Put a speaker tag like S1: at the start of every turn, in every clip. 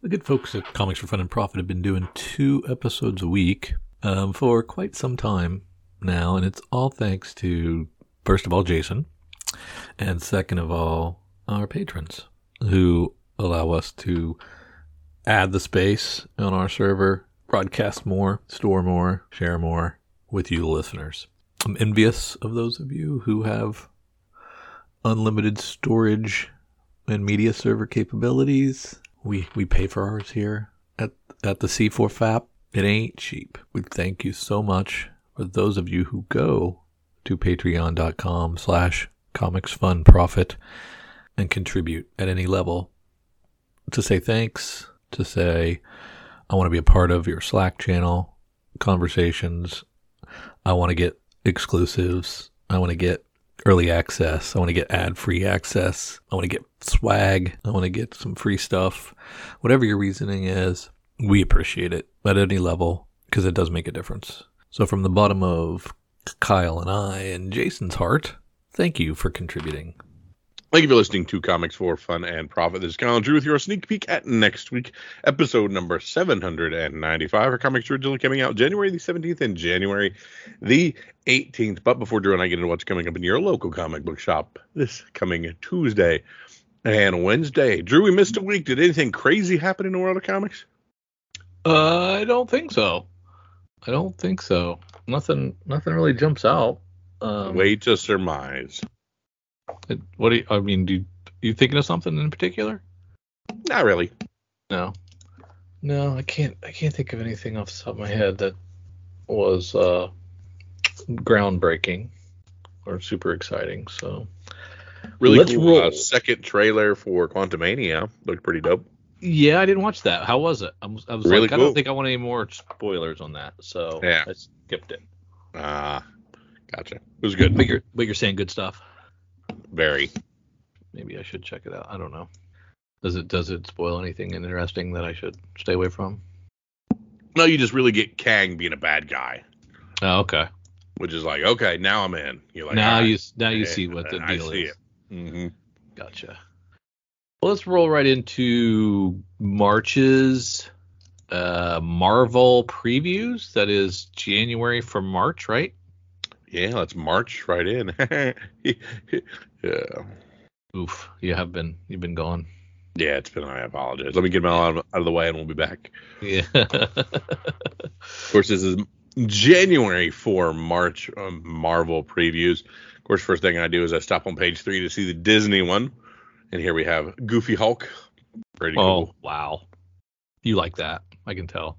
S1: The good folks at Comics for Fun and Profit have been doing two episodes a week um, for quite some time now, and it's all thanks to, first of all, Jason, and second of all, our patrons who allow us to add the space on our server, broadcast more, store more, share more with you, listeners. I'm envious of those of you who have unlimited storage and media server capabilities. We we pay for ours here at at the C4 FAP. It ain't cheap. We thank you so much for those of you who go to patreon.com slash comics fun profit and contribute at any level to say thanks, to say I want to be a part of your Slack channel conversations. I want to get exclusives. I want to get early access. I want to get ad free access. I want to get swag. I want to get some free stuff. Whatever your reasoning is, we appreciate it at any level because it does make a difference. So, from the bottom of Kyle and I and Jason's heart, thank you for contributing.
S2: Thank you for listening to Comics for Fun and Profit. This is Kyle Drew with your sneak peek at next week, episode number 795. Our comics originally coming out January the 17th and January the 18th. But before Drew and I get into what's coming up in your local comic book shop this coming Tuesday and Wednesday, Drew, we missed a week. Did anything crazy happen in the world of comics?
S1: Uh, I don't think so. I don't think so. Nothing. Nothing really jumps out.
S2: Um, Way to surmise.
S1: It, what do you, I mean? Do you, you thinking of something in particular?
S2: Not really.
S1: No. No, I can't. I can't think of anything off the top of my head that was uh, groundbreaking or super exciting. So
S2: really Let's cool uh, second trailer for Quantumania looked pretty dope.
S1: Yeah, I didn't watch that. How was it? I was, I was really like, cool. I don't think I want any more spoilers on that, so
S2: yeah.
S1: I skipped it.
S2: Ah, uh, gotcha. It was good.
S1: But you're, but you're saying good stuff.
S2: Very.
S1: Maybe I should check it out. I don't know. Does it does it spoil anything interesting that I should stay away from?
S2: No, you just really get Kang being a bad guy.
S1: Oh, okay.
S2: Which is like, okay, now I'm in. You're like,
S1: now you now you see what the deal is.
S2: Mm-hmm.
S1: Gotcha. Well, let's roll right into March's uh, Marvel previews. That is January for March, right?
S2: Yeah, let's march right in. yeah.
S1: Oof, you have been you've been gone.
S2: Yeah, it's been. I apologize. Let me get all out of, out of the way, and we'll be back.
S1: Yeah.
S2: of course, this is January for March um, Marvel previews. Of course, first thing I do is I stop on page three to see the Disney one, and here we have Goofy Hulk.
S1: Pretty oh cool. wow, you like that? I can tell.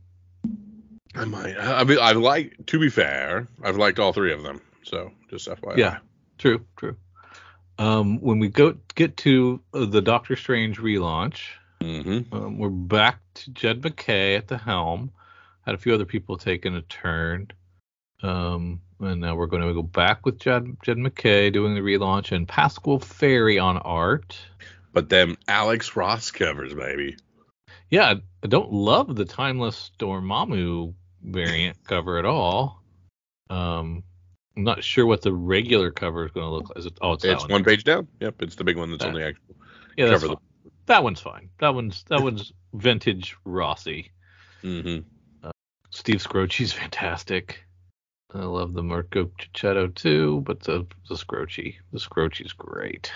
S2: I might. I mean, I like. To be fair, I've liked all three of them. So just FYI.
S1: Yeah. True. True. Um, when we go get to uh, the Doctor Strange relaunch,
S2: mm-hmm.
S1: um, we're back to Jed MacKay at the helm. Had a few other people taking a turn. Um, and now we're going to go back with Jed, Jed MacKay doing the relaunch and Pasqual Ferry on art.
S2: But then Alex Ross covers, baby.
S1: Yeah, I don't love the Timeless Dormammu variant cover at all. Um, I'm not sure what the regular cover is going to look like. Is it, oh, it's,
S2: it's one, one page down. Yep, it's the big one that's that, on the actual
S1: yeah, cover. That's that one's fine. That one's that one's vintage Rossi.
S2: Mm-hmm.
S1: Uh, Steve Skroce's fantastic. I love the Marco Checchetto too, but the the Skroce, the Skroce's great.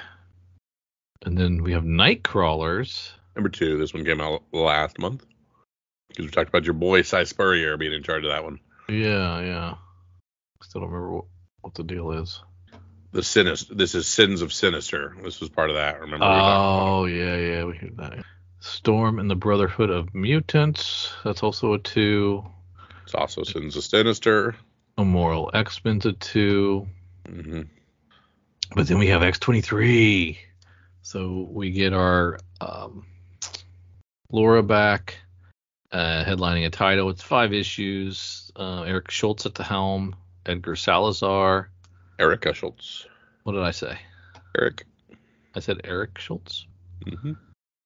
S1: And then we have Nightcrawlers.
S2: Number two. This one came out last month because we talked about your boy Si Spurrier being in charge of that one.
S1: Yeah, yeah. Still don't remember what, what the deal is.
S2: The sinister. This is Sins of Sinister. This was part of that. Remember?
S1: Oh yeah, yeah, we heard that. Storm and the Brotherhood of Mutants. That's also a two.
S2: It's also Sins of Sinister.
S1: Immoral X Men's a 2
S2: mm-hmm.
S1: But then we have X twenty three. So we get our um, Laura back uh, headlining a title. It's five issues. Uh, Eric Schultz at the helm. Edgar Salazar.
S2: Erica Schultz.
S1: What did I say?
S2: Eric.
S1: I said Eric Schultz.
S2: Mm-hmm.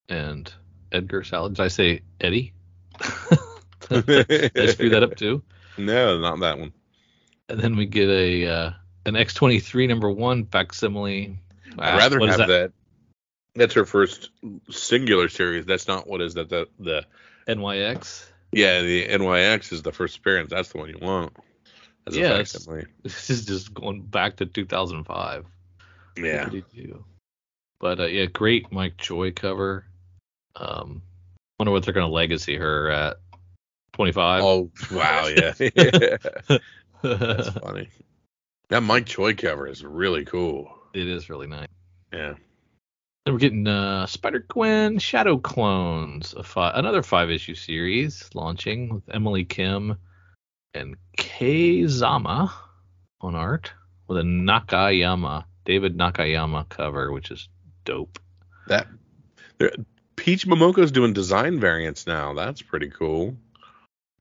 S1: And Edgar Salazar. Did I say Eddie? did I screw that up too?
S2: No, not that one.
S1: And then we get a uh, an X23 number one facsimile.
S2: I'd rather have that. that. That's her first singular series. That's not what is that the the
S1: NYX.
S2: yeah the NYX is the first appearance. That's the one you want.
S1: Yeah. This is just going back to 2005.
S2: Yeah.
S1: What did he do? But uh, yeah, great Mike Choi cover. Um, wonder what they're gonna legacy her at 25.
S2: Oh wow, yeah. That's funny. That Mike Choi cover is really cool.
S1: It is really nice.
S2: Yeah.
S1: Then we're getting uh, Spider Gwen Shadow Clones, a fi- another five issue series launching with Emily Kim and Kei Zama on art with a Nakayama, David Nakayama cover, which is dope.
S2: That Peach Momoko's doing design variants now. That's pretty cool.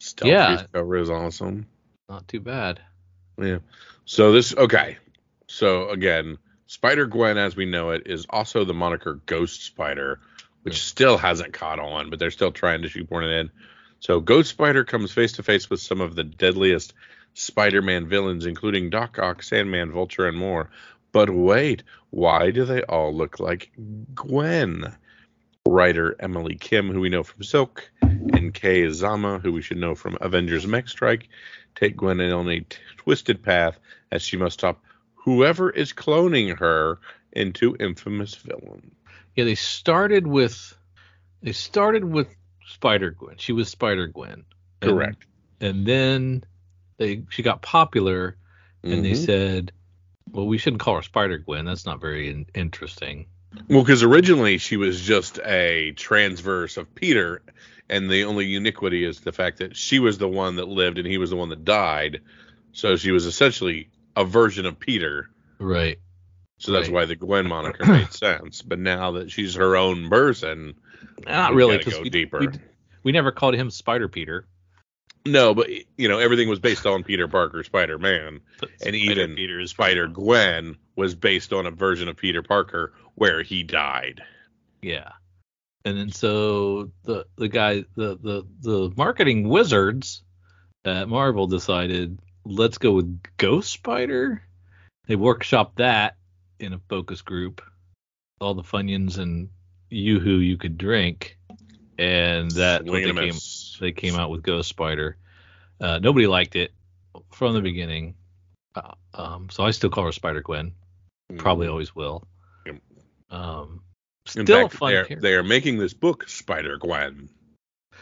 S2: Stealth
S1: Yeah.
S2: Cover is awesome.
S1: Not too bad.
S2: Yeah. So this okay. So again, Spider Gwen as we know it is also the moniker Ghost Spider, which still hasn't caught on, but they're still trying to shoehorn it in. So Ghost Spider comes face to face with some of the deadliest Spider-Man villains, including Doc Ock, Sandman, Vulture, and more. But wait, why do they all look like Gwen? Writer Emily Kim, who we know from Silk, and Kei Zama, who we should know from Avengers Mech Strike, take Gwen in on a t- twisted path as she must stop whoever is cloning her into infamous villain.
S1: Yeah, they started with they started with Spider Gwen. She was Spider Gwen.
S2: Correct.
S1: And, then they she got popular and they
S2: Mhm.
S1: said, "Well, we shouldn't call her Spider Gwen. That's not very in- interesting."
S2: Well, because originally she was just a transverse of Peter, and the only uniquity is the fact that she was the one that lived and he was the one that died. So she was essentially a version of Peter.
S1: Right.
S2: So that's
S1: Right.
S2: why the Gwen moniker made sense. But now that she's her own person,
S1: Not really,
S2: gotta
S1: because
S2: go
S1: we,
S2: deeper.
S1: we we never called him Spider Peter.
S2: no, but you know everything was based on Peter Parker, Spider Man, and even
S1: Peter is
S2: Spider Gwen was based on a version of Peter Parker where he died.
S1: Yeah. And then so the the guy the the the marketing wizards at Marvel decided let's go with Ghost Spider. They workshopped that in a focus group, all the Funyuns and Yoo-hoo you could drink, and that what they came they came out with Ghost Spider. Uh, nobody liked it from the beginning, uh, um, so I still call her Spider Gwen. Probably always will.
S2: Yep.
S1: Um,
S2: In
S1: still
S2: fact,
S1: fun
S2: they are, they are making this book Spider Gwen.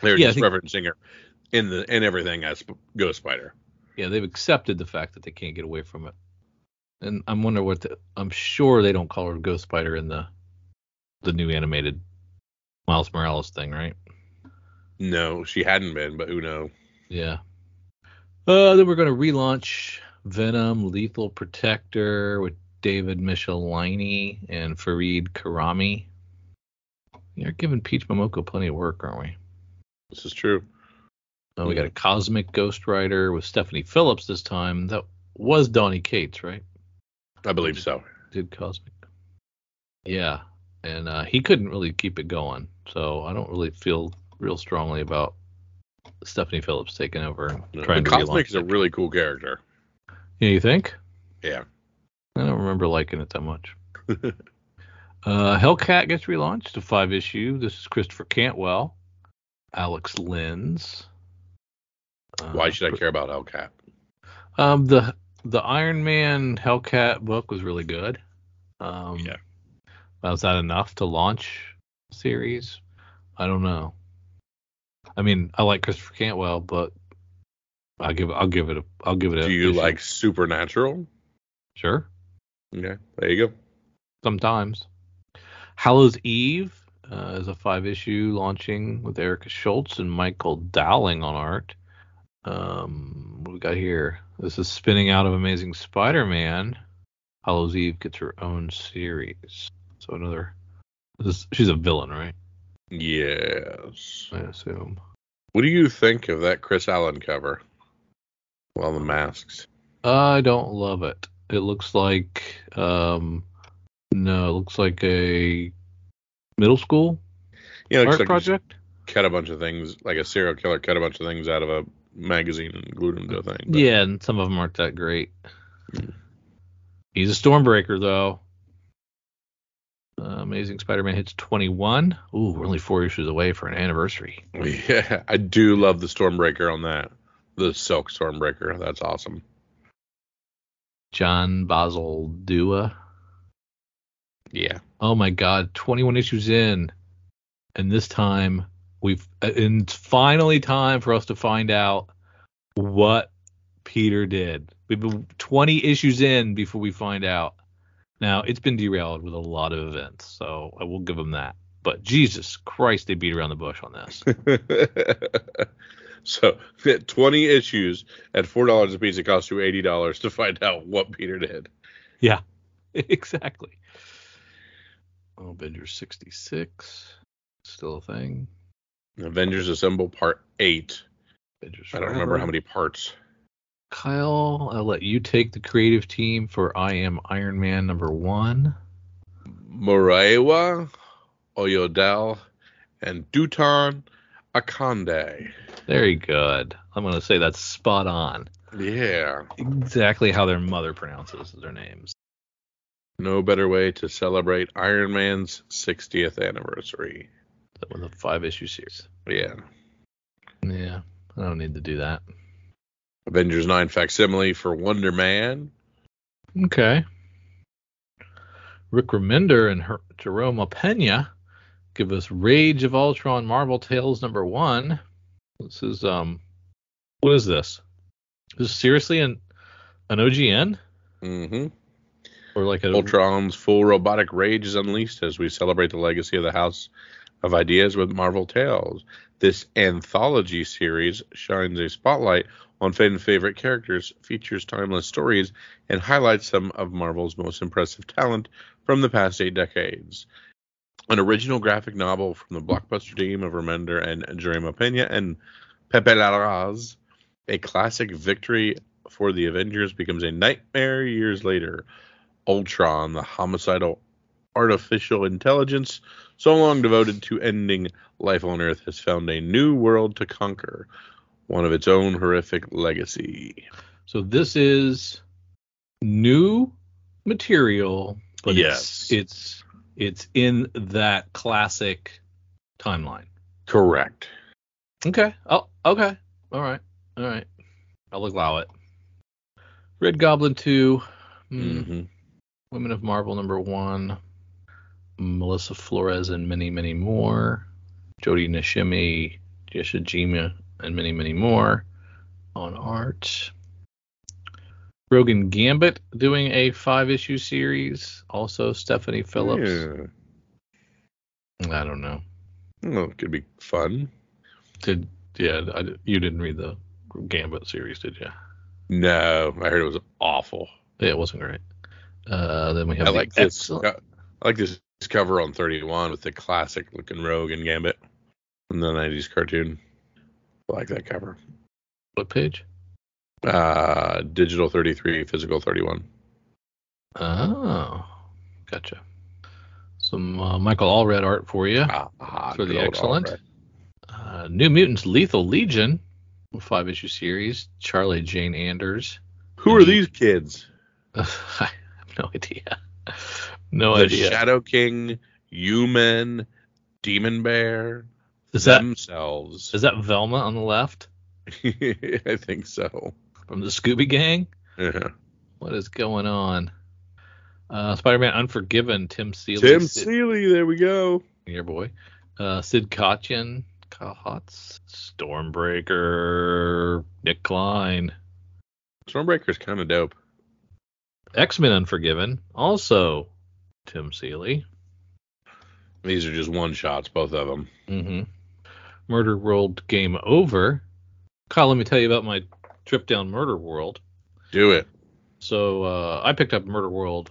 S2: They're
S1: Yeah,
S2: just
S1: think-
S2: referencing her in the in everything as Ghost Spider.
S1: Yeah, they've accepted the fact that they can't get away from it. And I'm wondering what the, I'm sure they don't call her Ghost Spider in the the new animated Miles Morales thing, right?
S2: No, she hadn't been, but who knows?
S1: Yeah. Uh, then we're going to relaunch Venom Lethal Protector with David Michelinie and Farid Karami. You're giving Peach Momoko plenty of work, aren't we?
S2: This is true.
S1: Uh, we got a Cosmic Ghost Rider with Stephanie Phillips this time. That was Donny Cates, right?
S2: I believe so.
S1: did Cosmic. Yeah, and uh, he couldn't really keep it going, so I don't really feel real strongly about Stephanie Phillips taking over and
S2: No,
S1: trying to
S2: Cosmic is a really cool character.
S1: Yeah, you think?
S2: Yeah.
S1: I don't remember liking it that much. uh, Hellcat gets relaunched, a five issue. This is Christopher Cantwell, Alex Lins. Uh,
S2: Why should I care about Hellcat?
S1: Um, the the Iron Man Hellcat book was really good. Um,
S2: Yeah.
S1: Was that enough to launch a series? I don't know. I mean, I like Christopher Cantwell, but I'll give I'll give it a I'll give it a.
S2: Do you
S1: issue.
S2: like Supernatural?
S1: Sure,
S2: Yeah, there you go.
S1: sometimes. Hallows Eve uh, is a five issue launching with Erica Schultz and Michael Dowling on art. Um, what we got here? This is spinning out of Amazing Spider-Man. Hallows Eve gets her own series. So another. This she's a villain, right?
S2: Yes.
S1: I assume.
S2: What do you think of that Chris Allen cover? Well, the masks.
S1: I don't love it. It looks like um, no, it looks like a middle school
S2: Yeah,
S1: art
S2: like
S1: project.
S2: cut a bunch of things, like a serial killer cut a bunch of things out of a magazine and glued them to a thing. but-
S1: Yeah, and some of them aren't that great.
S2: Hmm.
S1: He's a Stormbreaker, though. Uh, Amazing Spider-Man hits 21. Ooh, we're only four issues away for an anniversary.
S2: Yeah, I do love the Stormbreaker on that. The Silk Stormbreaker. That's awesome.
S1: Jan Bazaldua.
S2: Yeah.
S1: Oh my God, 21 issues in, and this time we've and it's finally time for us to find out what Peter did. We've been 20 issues in before we find out. Now it's been derailed with a lot of events, so I will give them that. But Jesus Christ, they beat around the bush on this.
S2: so, 20 issues at $4 a piece. It costs you $80 to find out what Peter did.
S1: Yeah, exactly. Oh, Avengers 66, still a thing.
S2: Avengers Assemble Part 8.
S1: Avengers
S2: I don't remember how many parts.
S1: Kyle, I'll let you take the creative team for I Am Iron Man number one.
S2: Murewa, Ayodele, and Dotun Akande.
S1: Very good. I'm going to say that's spot on.
S2: Yeah.
S1: Exactly how their mother pronounces their names.
S2: No better way to celebrate Iron Man's 60th anniversary.
S1: That was a five issue series.
S2: Yeah.
S1: Yeah, I don't need to do that.
S2: Avengers 9 facsimile for Wonder Man.
S1: Okay. Rick Remender and her, Jerome Pena give us Rage of Ultron Marvel Tales number one. This is um, what is this? Is this seriously an an OGN
S2: Mm-hmm.
S1: or like a
S2: Ultron's full robotic rage is unleashed as we celebrate the legacy of the House of Ideas with Marvel Tales. This anthology series shines a spotlight on fan favorite characters, features timeless stories, and highlights some of Marvel's most impressive talent from the past eight decades. An original graphic novel from the blockbuster team of Remender and Jerome Pena and Pepe Larraz, a classic victory for the Avengers becomes a nightmare years later. Ultron, the homicidal artificial intelligence so long devoted to ending life on Earth, has found a new world to conquer, one of its own horrific legacy.
S1: So this is new material, but
S2: Yes.
S1: it's it's it's in that classic timeline.
S2: Correct.
S1: Okay. Oh, okay. All right. All right. I'll allow it. Red Goblin 2. Hmm.
S2: hmm
S1: Women of Marvel number 1. Melissa Flores and many, many more. Jody Nishimi, Yeshijima, and many, many more on art. Rogan Gambit doing a five issue series. Also Stephanie Phillips.
S2: Yeah.
S1: I don't know.
S2: Well, it could be fun.
S1: Did yeah? I, you didn't read the Gambit series, did you?
S2: No, I heard it was awful.
S1: Yeah, it wasn't great. Uh, then we have
S2: I like this. I like this cover on 31 with the classic looking Rogue and Gambit from the 90s cartoon. I like that cover.
S1: what page?
S2: Uh, digital 33, physical 31.
S1: Oh, gotcha. Some uh, Michael Allred art for you.
S2: Ah, ah,
S1: For the excellent. Uh, New Mutants Lethal Legion, five issue series. Charlie Jane Anders.
S2: Who are these kids?
S1: I have no idea. No
S2: the
S1: idea.
S2: Shadow King, Human, Demon Bear,
S1: is that
S2: themselves.
S1: is that Velma on the left
S2: I think so.
S1: from the Scooby Gang?
S2: Yeah.
S1: What is going on? Uh, Spider-Man Unforgiven. Tim Seeley.
S2: Tim
S1: Sid-
S2: Seeley, there we go.
S1: your boy. Uh, Sid Kotchen. Kahotz. Stormbreaker. Nick Klein.
S2: Stormbreaker's kind of dope.
S1: X-Men Unforgiven. Also Tim Seeley.
S2: These are just one shots, both of them.
S1: Mm-hmm. Murder World Game Over. Kyle, let me tell you about my trip down Murder World.
S2: Do it.
S1: So uh, I picked up Murder World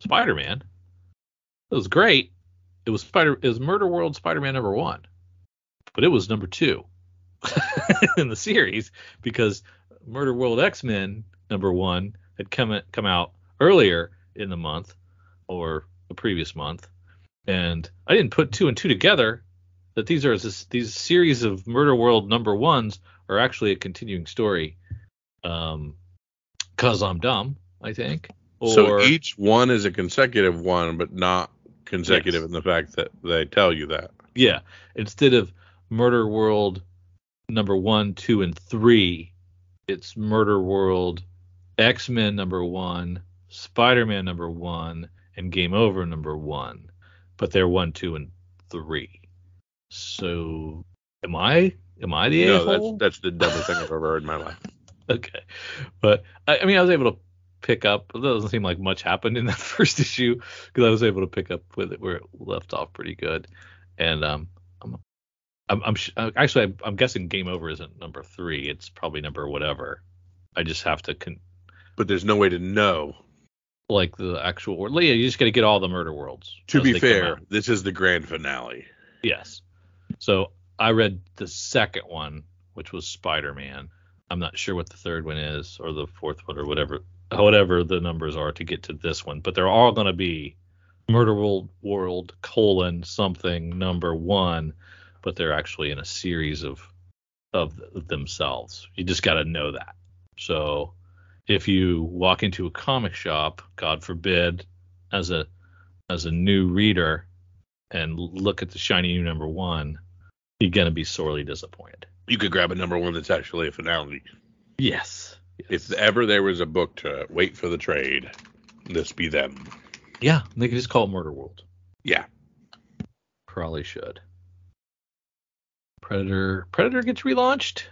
S1: Spider-Man. It was great. It was Spider. It was Murder World Spider-Man number one, but it was number two in the series because Murder World X-Men number one had come come out earlier in the month or the previous month, and I didn't put two and two together that these are this, these series of Murder World number ones are actually a continuing story. Um, cause I'm dumb, I think. Or
S2: so each one is a consecutive one, but not consecutive
S1: Yes.
S2: in the fact that they tell you that.
S1: Yeah. Instead of Murder World number one, two, and three, it's Murder World, X Men number one, Spider Man number one, and Game Over number one. But they're one, two, and three. So am I am I the
S2: no,
S1: a-hole?
S2: that's that's the dumbest thing I've ever heard in my life.
S1: okay. But I, I mean I was able to pick up it doesn't seem like much happened in that first issue because I was able to pick up with it where it left off pretty good. And um I'm I'm, I'm sh- uh, actually I'm, I'm guessing game over isn't number 3, it's probably number whatever. I just have to con-
S2: But there's no way to know.
S1: Like the actual or yeah, you just got to get all the murder worlds.
S2: To be fair, this is the grand finale.
S1: Yes. So I read the second one, which was Spider Man. I'm not sure what the third one is, or the fourth one, or whatever, whatever the numbers are to get to this one. But they're all going to be Murder World, World colon something number one, but they're actually in a series of of themselves. You just got to know that. So if you walk into a comic shop, God forbid, as a as a new reader, and look at the shiny new number one, you're gonna be sorely disappointed.
S2: You could grab a number one that's actually a finale.
S1: Yes.
S2: If ever there was a book to wait for the trade, this be them.
S1: yeah, they could just call it Murder World.
S2: Yeah.
S1: Probably should. Predator. Predator gets relaunched.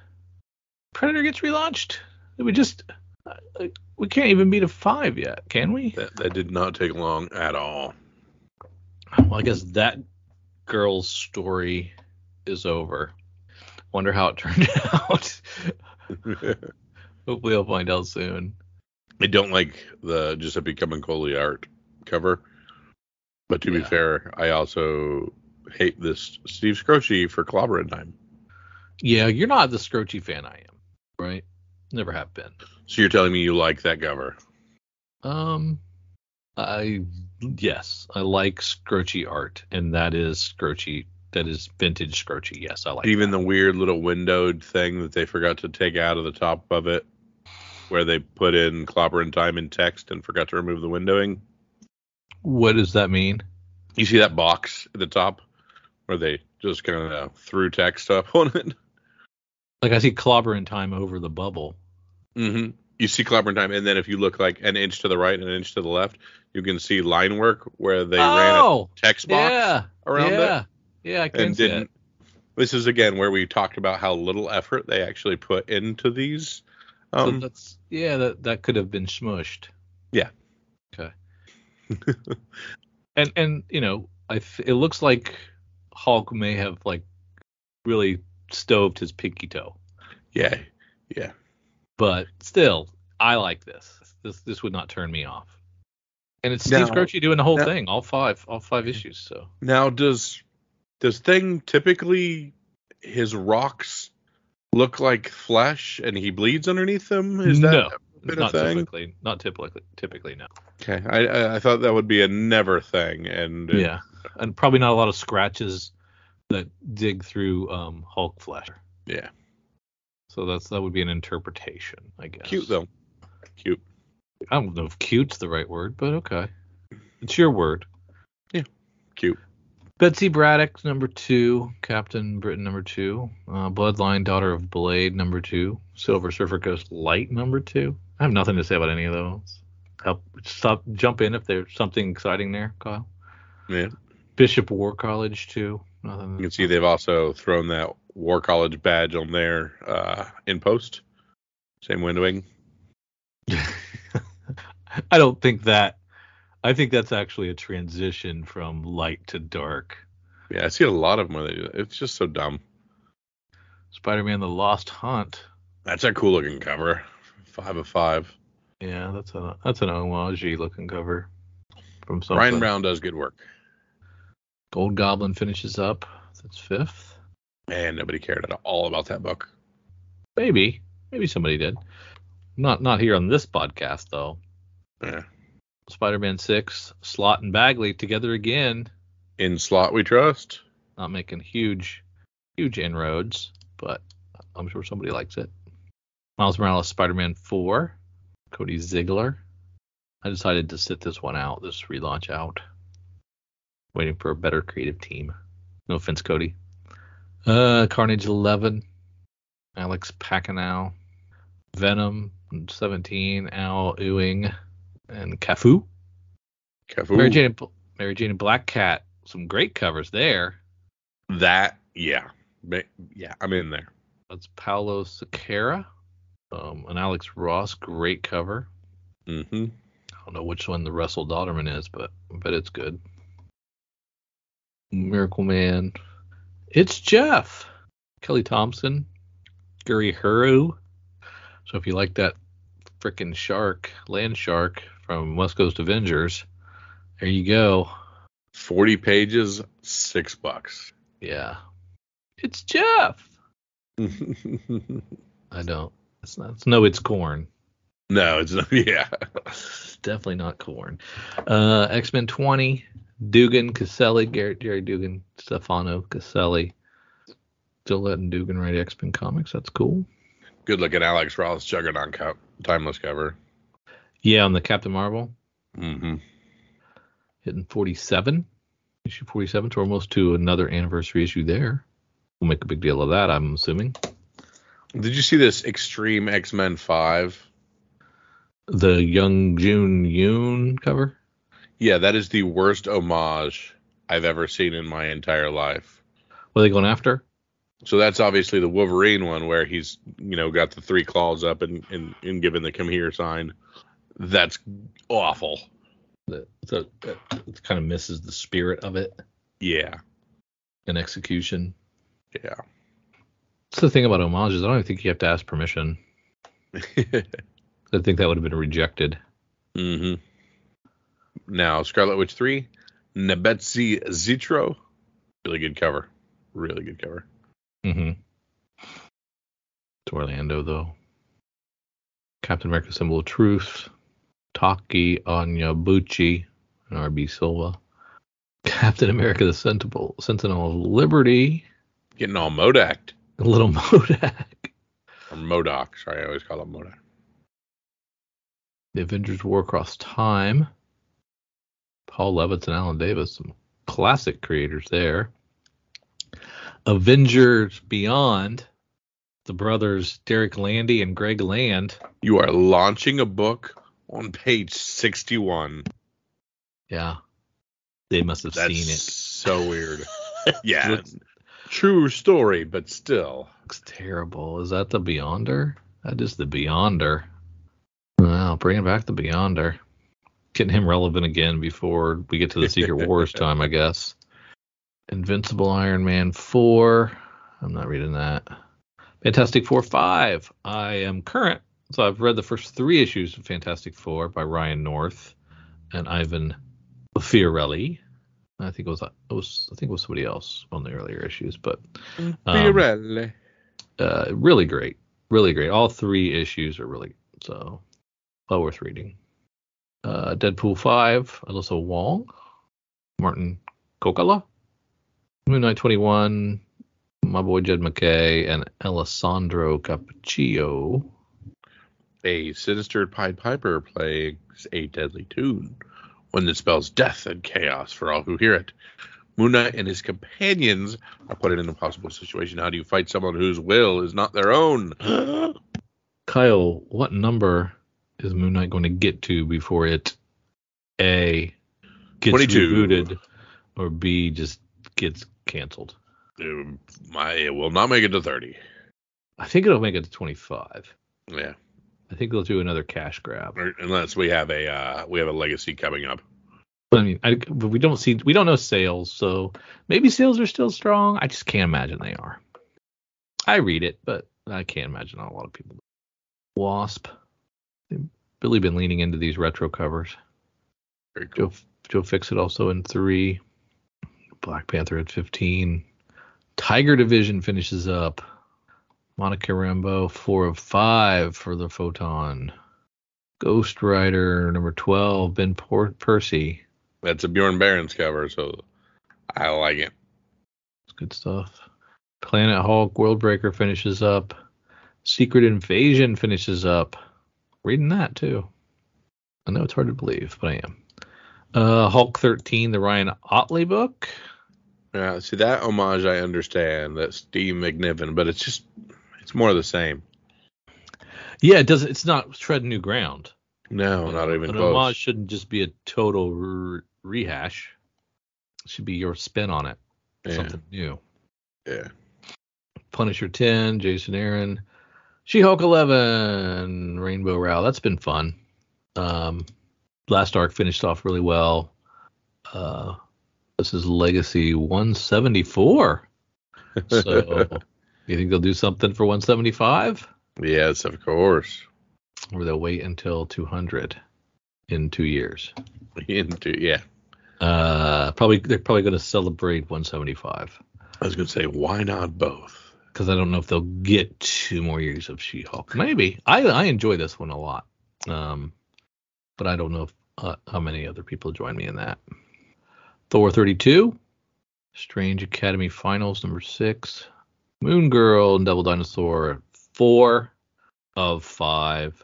S1: Predator gets relaunched. We just Uh, we can't even beat a five yet, can we?
S2: That, that did not take long at all.
S1: Well, I guess that girl's story is over. Wonder how it turned out. Hopefully, I'll find out soon.
S2: I don't like the Giuseppe Camuncoli art cover. But to be fair, I also hate this Steve Skroce for clobbering time.
S1: Yeah, you're not the Scroachy fan I am, right? Never have been.
S2: So you're telling me you like that cover?
S1: Um, I yes, I like Scroachy art, and that is Scroachy. That is vintage Scroachy. Yes, I like
S2: Even
S1: that.
S2: the weird little windowed thing that they forgot to take out of the top of it, where they put in clobbering time in text and forgot to remove the windowing.
S1: What does that mean?
S2: You see that box at the top where they just kind of threw text up on it?
S1: Like I see clobber in time over the bubble.
S2: Mm-hmm. You see clobbering time, and then if you look like an inch to the right and an inch to the left, you can see line work where they ran a
S1: oh,
S2: text box
S1: yeah,
S2: around
S1: yeah,
S2: it
S1: yeah. I can
S2: and
S1: see
S2: didn't.
S1: it.
S2: This is again where we talked about how little effort they actually put into these.
S1: So
S2: Um,
S1: that's yeah. That that could have been smushed.
S2: Yeah.
S1: Okay. and and you know, I th- it looks like Hulk may have like really stoved his pinky toe.
S2: yeah, yeah.
S1: But still, I like this. This this would not turn me off. And it's Steve
S2: Now-
S1: Scroachy doing the whole
S2: now-
S1: thing, all five, all five issues. So
S2: Now, does does thing typically his rocks look like flesh and he bleeds underneath them? Is that
S1: no, not typically, not typically, typically no.
S2: okay? I- I I thought that would be a never thing, and it-
S1: Yeah, and probably not a lot of scratches that dig through um, Hulk flesh.
S2: yeah,
S1: So that's that would be an interpretation, I guess.
S2: cute though, cute.
S1: I don't know if cute's the right word, but okay, it's your word. Yeah.
S2: Cute.
S1: Betsy Braddock, number two. Captain Britain, number two. Uh, Bloodline, Daughter of Blade, number two. Silver Surfer Ghost Light, number two. I have nothing to say about any of those. Help, stop, jump in if there's something exciting there, Kyle.
S2: Yeah,
S1: Bishop War College, too. Nothing.
S2: you can see they've also thrown that War College badge on there uh, in post. Same windowing.
S1: I don't think that. I think that's actually a transition from light to dark.
S2: Yeah, I see a lot of them where they do that. It's just so dumb.
S1: Spider-Man: The Lost Hunt.
S2: That's a cool looking cover. Five of five.
S1: Yeah, that's a that's an homage looking cover from something.
S2: Ryan Brown does good work,
S1: Gold Goblin finishes up. That's fifth.
S2: And nobody cared at all about that book.
S1: Maybe, maybe somebody did. Not not here on this podcast though.
S2: Yeah.
S1: Spider-Man six, Slott and Bagley together again.
S2: In Slott we trust.
S1: Not making huge, huge inroads, but I'm sure somebody likes it. Miles Morales, Spider-Man four, Cody Ziegler. I decided to sit this one out, this relaunch out. Waiting for a better creative team. No offense, Cody. Uh, Carnage 11. Alex Pacinow. Venom 17. Al Ewing. And Cafu.
S2: Cafu.
S1: Mary Jane, and- Mary Jane and Black Cat. Some great covers there.
S2: That, yeah. Yeah, I'm in there.
S1: That's Paulo Siqueira. Um, and Alex Ross. Great cover.
S2: Mm-hmm.
S1: I don't know which one the Russell Dauterman is, but I bet it's good. Miracle Man. It's Jeff. Kelly Thompson. Gurihiru. So if you like that freaking shark, land shark from West Coast Avengers, there you go.
S2: 40 pages, six bucks.
S1: Yeah. It's Jeff. I don't. It's not. It's, no, it's corn.
S2: No, it's not. Yeah.
S1: It's definitely not corn. Uh, X Men 20, Duggan, Caselli, Garrett, Gerry Duggan, Stefano, Caselli. Still letting Duggan write X Men comics. That's cool.
S2: Good looking Alex Ross Juggernaut cup, timeless cover.
S1: Yeah, on the Captain Marvel,
S2: Mm-hmm.
S1: hitting 47, issue 47, to almost to another anniversary issue there. We'll make a big deal of that, I'm assuming.
S2: Did you see this Extreme X Men 5?
S1: The Young June Yoon cover.
S2: Yeah, that is the worst homage I've ever seen in my entire life.
S1: What are they going after?
S2: So that's obviously the Wolverine one where he's, you know, got the three claws up and, and, and given the come here sign. That's awful.
S1: So it, kind of misses the spirit of it
S2: Yeah.
S1: in execution.
S2: Yeah.
S1: That's the thing about homages. I don't even think you have to ask permission. I think that would have been rejected.
S2: hmm Now, Scarlet Witch 3, Nebetsi Zitro. Really good cover. Really good cover.
S1: Mm-hmm. To Orlando, though. Captain America Symbol of Truth. Tochi Onyebuchi and RB Silva. Captain America the Sentinel, Sentinel of Liberty.
S2: Getting all Modak.
S1: A little Modak.
S2: Or Modoc. Sorry, I always call him Modak.
S1: The Avengers War Across Time. Paul Levitz and Alan Davis, some classic creators there. Avengers Beyond. The brothers Derek Landy and Greg Land.
S2: You are launching a book on page 61.
S1: Yeah. They must have
S2: That's
S1: seen it.
S2: so weird. yeah. True story, but still.
S1: Looks terrible. Is that the Beyonder? That is the Beyonder. Wow, bringing back the Beyonder. Getting him relevant again before we get to the Secret Wars time, I guess. Invincible Iron Man 4. I'm not reading that. Fantastic Four 5. I am current. So I've read the first three issues of Fantastic Four by Ryan North and Ivan Fiorelli. I think it was, it was I think it was somebody else on the earlier issues, but Um,
S2: Fiorelli.
S1: uh, really great, really great. All three issues are really so well worth reading. Uh, Deadpool five, Alyssa Wong, Martin Kokala, Moon Knight twenty one, my boy Jed MacKay, and Alessandro Cappuccio.
S2: A sinister Pied Piper plays a deadly tune, one that spells death and chaos for all who hear it. Moon Knight and his companions are put in an impossible situation. How do you fight someone whose will is not their own?
S1: Kyle, what number is Moon Knight going to get to before it a gets
S2: 22.
S1: rebooted or b just gets canceled?
S2: Um, my, it will not make it to 30.
S1: I think it'll make it to 25.
S2: Yeah.
S1: I think they'll do another cash grab.
S2: Unless we have a uh, we have a legacy coming up.
S1: I mean, I, but we don't see, we don't know sales, so maybe sales are still strong. I just can't imagine they are. I read it, but I can't imagine a lot of people. Wasp, really been leaning into these retro covers.
S2: Very cool.
S1: Joe Joe Fixit also in three. Black Panther at 15. Tiger Division finishes up. Monica Rambeau, four of five for the Photon. Ghost Rider, number 12, Ben Por- Percy.
S2: That's a Bjorn Barends cover, so I like it.
S1: It's good stuff. Planet Hulk, Worldbreaker finishes up. Secret Invasion finishes up. Reading that too. I know it's hard to believe, but I am. Uh, Hulk 13, the Ryan Ottley book.
S2: Yeah, see that homage I understand. That's Steve McNiven, but it's just it's more of the same.
S1: Yeah, it doesn't. It's not treading new ground.
S2: No, not even
S1: An
S2: close.
S1: homage shouldn't just be a total re- rehash. It should be your spin on it.
S2: Yeah.
S1: Something new.
S2: Yeah.
S1: Punisher 10, Jason Aaron, She Hulk 11, Rainbow Row. That's been fun. Um, last arc finished off really well. Uh, this is Legacy 174. So, you think they'll do something for 175?
S2: Yes, of course.
S1: Or they'll wait until 200 in two years?
S2: Into yeah.
S1: Uh, probably they're probably going to celebrate 175
S2: I was gonna say why not both?
S1: Because I don't know if they'll get two more years of She-Hulk. Maybe I I enjoy this one a lot, um, but I don't know if, uh, how many other people join me in that. Thor 32, Strange Academy Finals number six, Moon Girl and Devil Dinosaur four of five,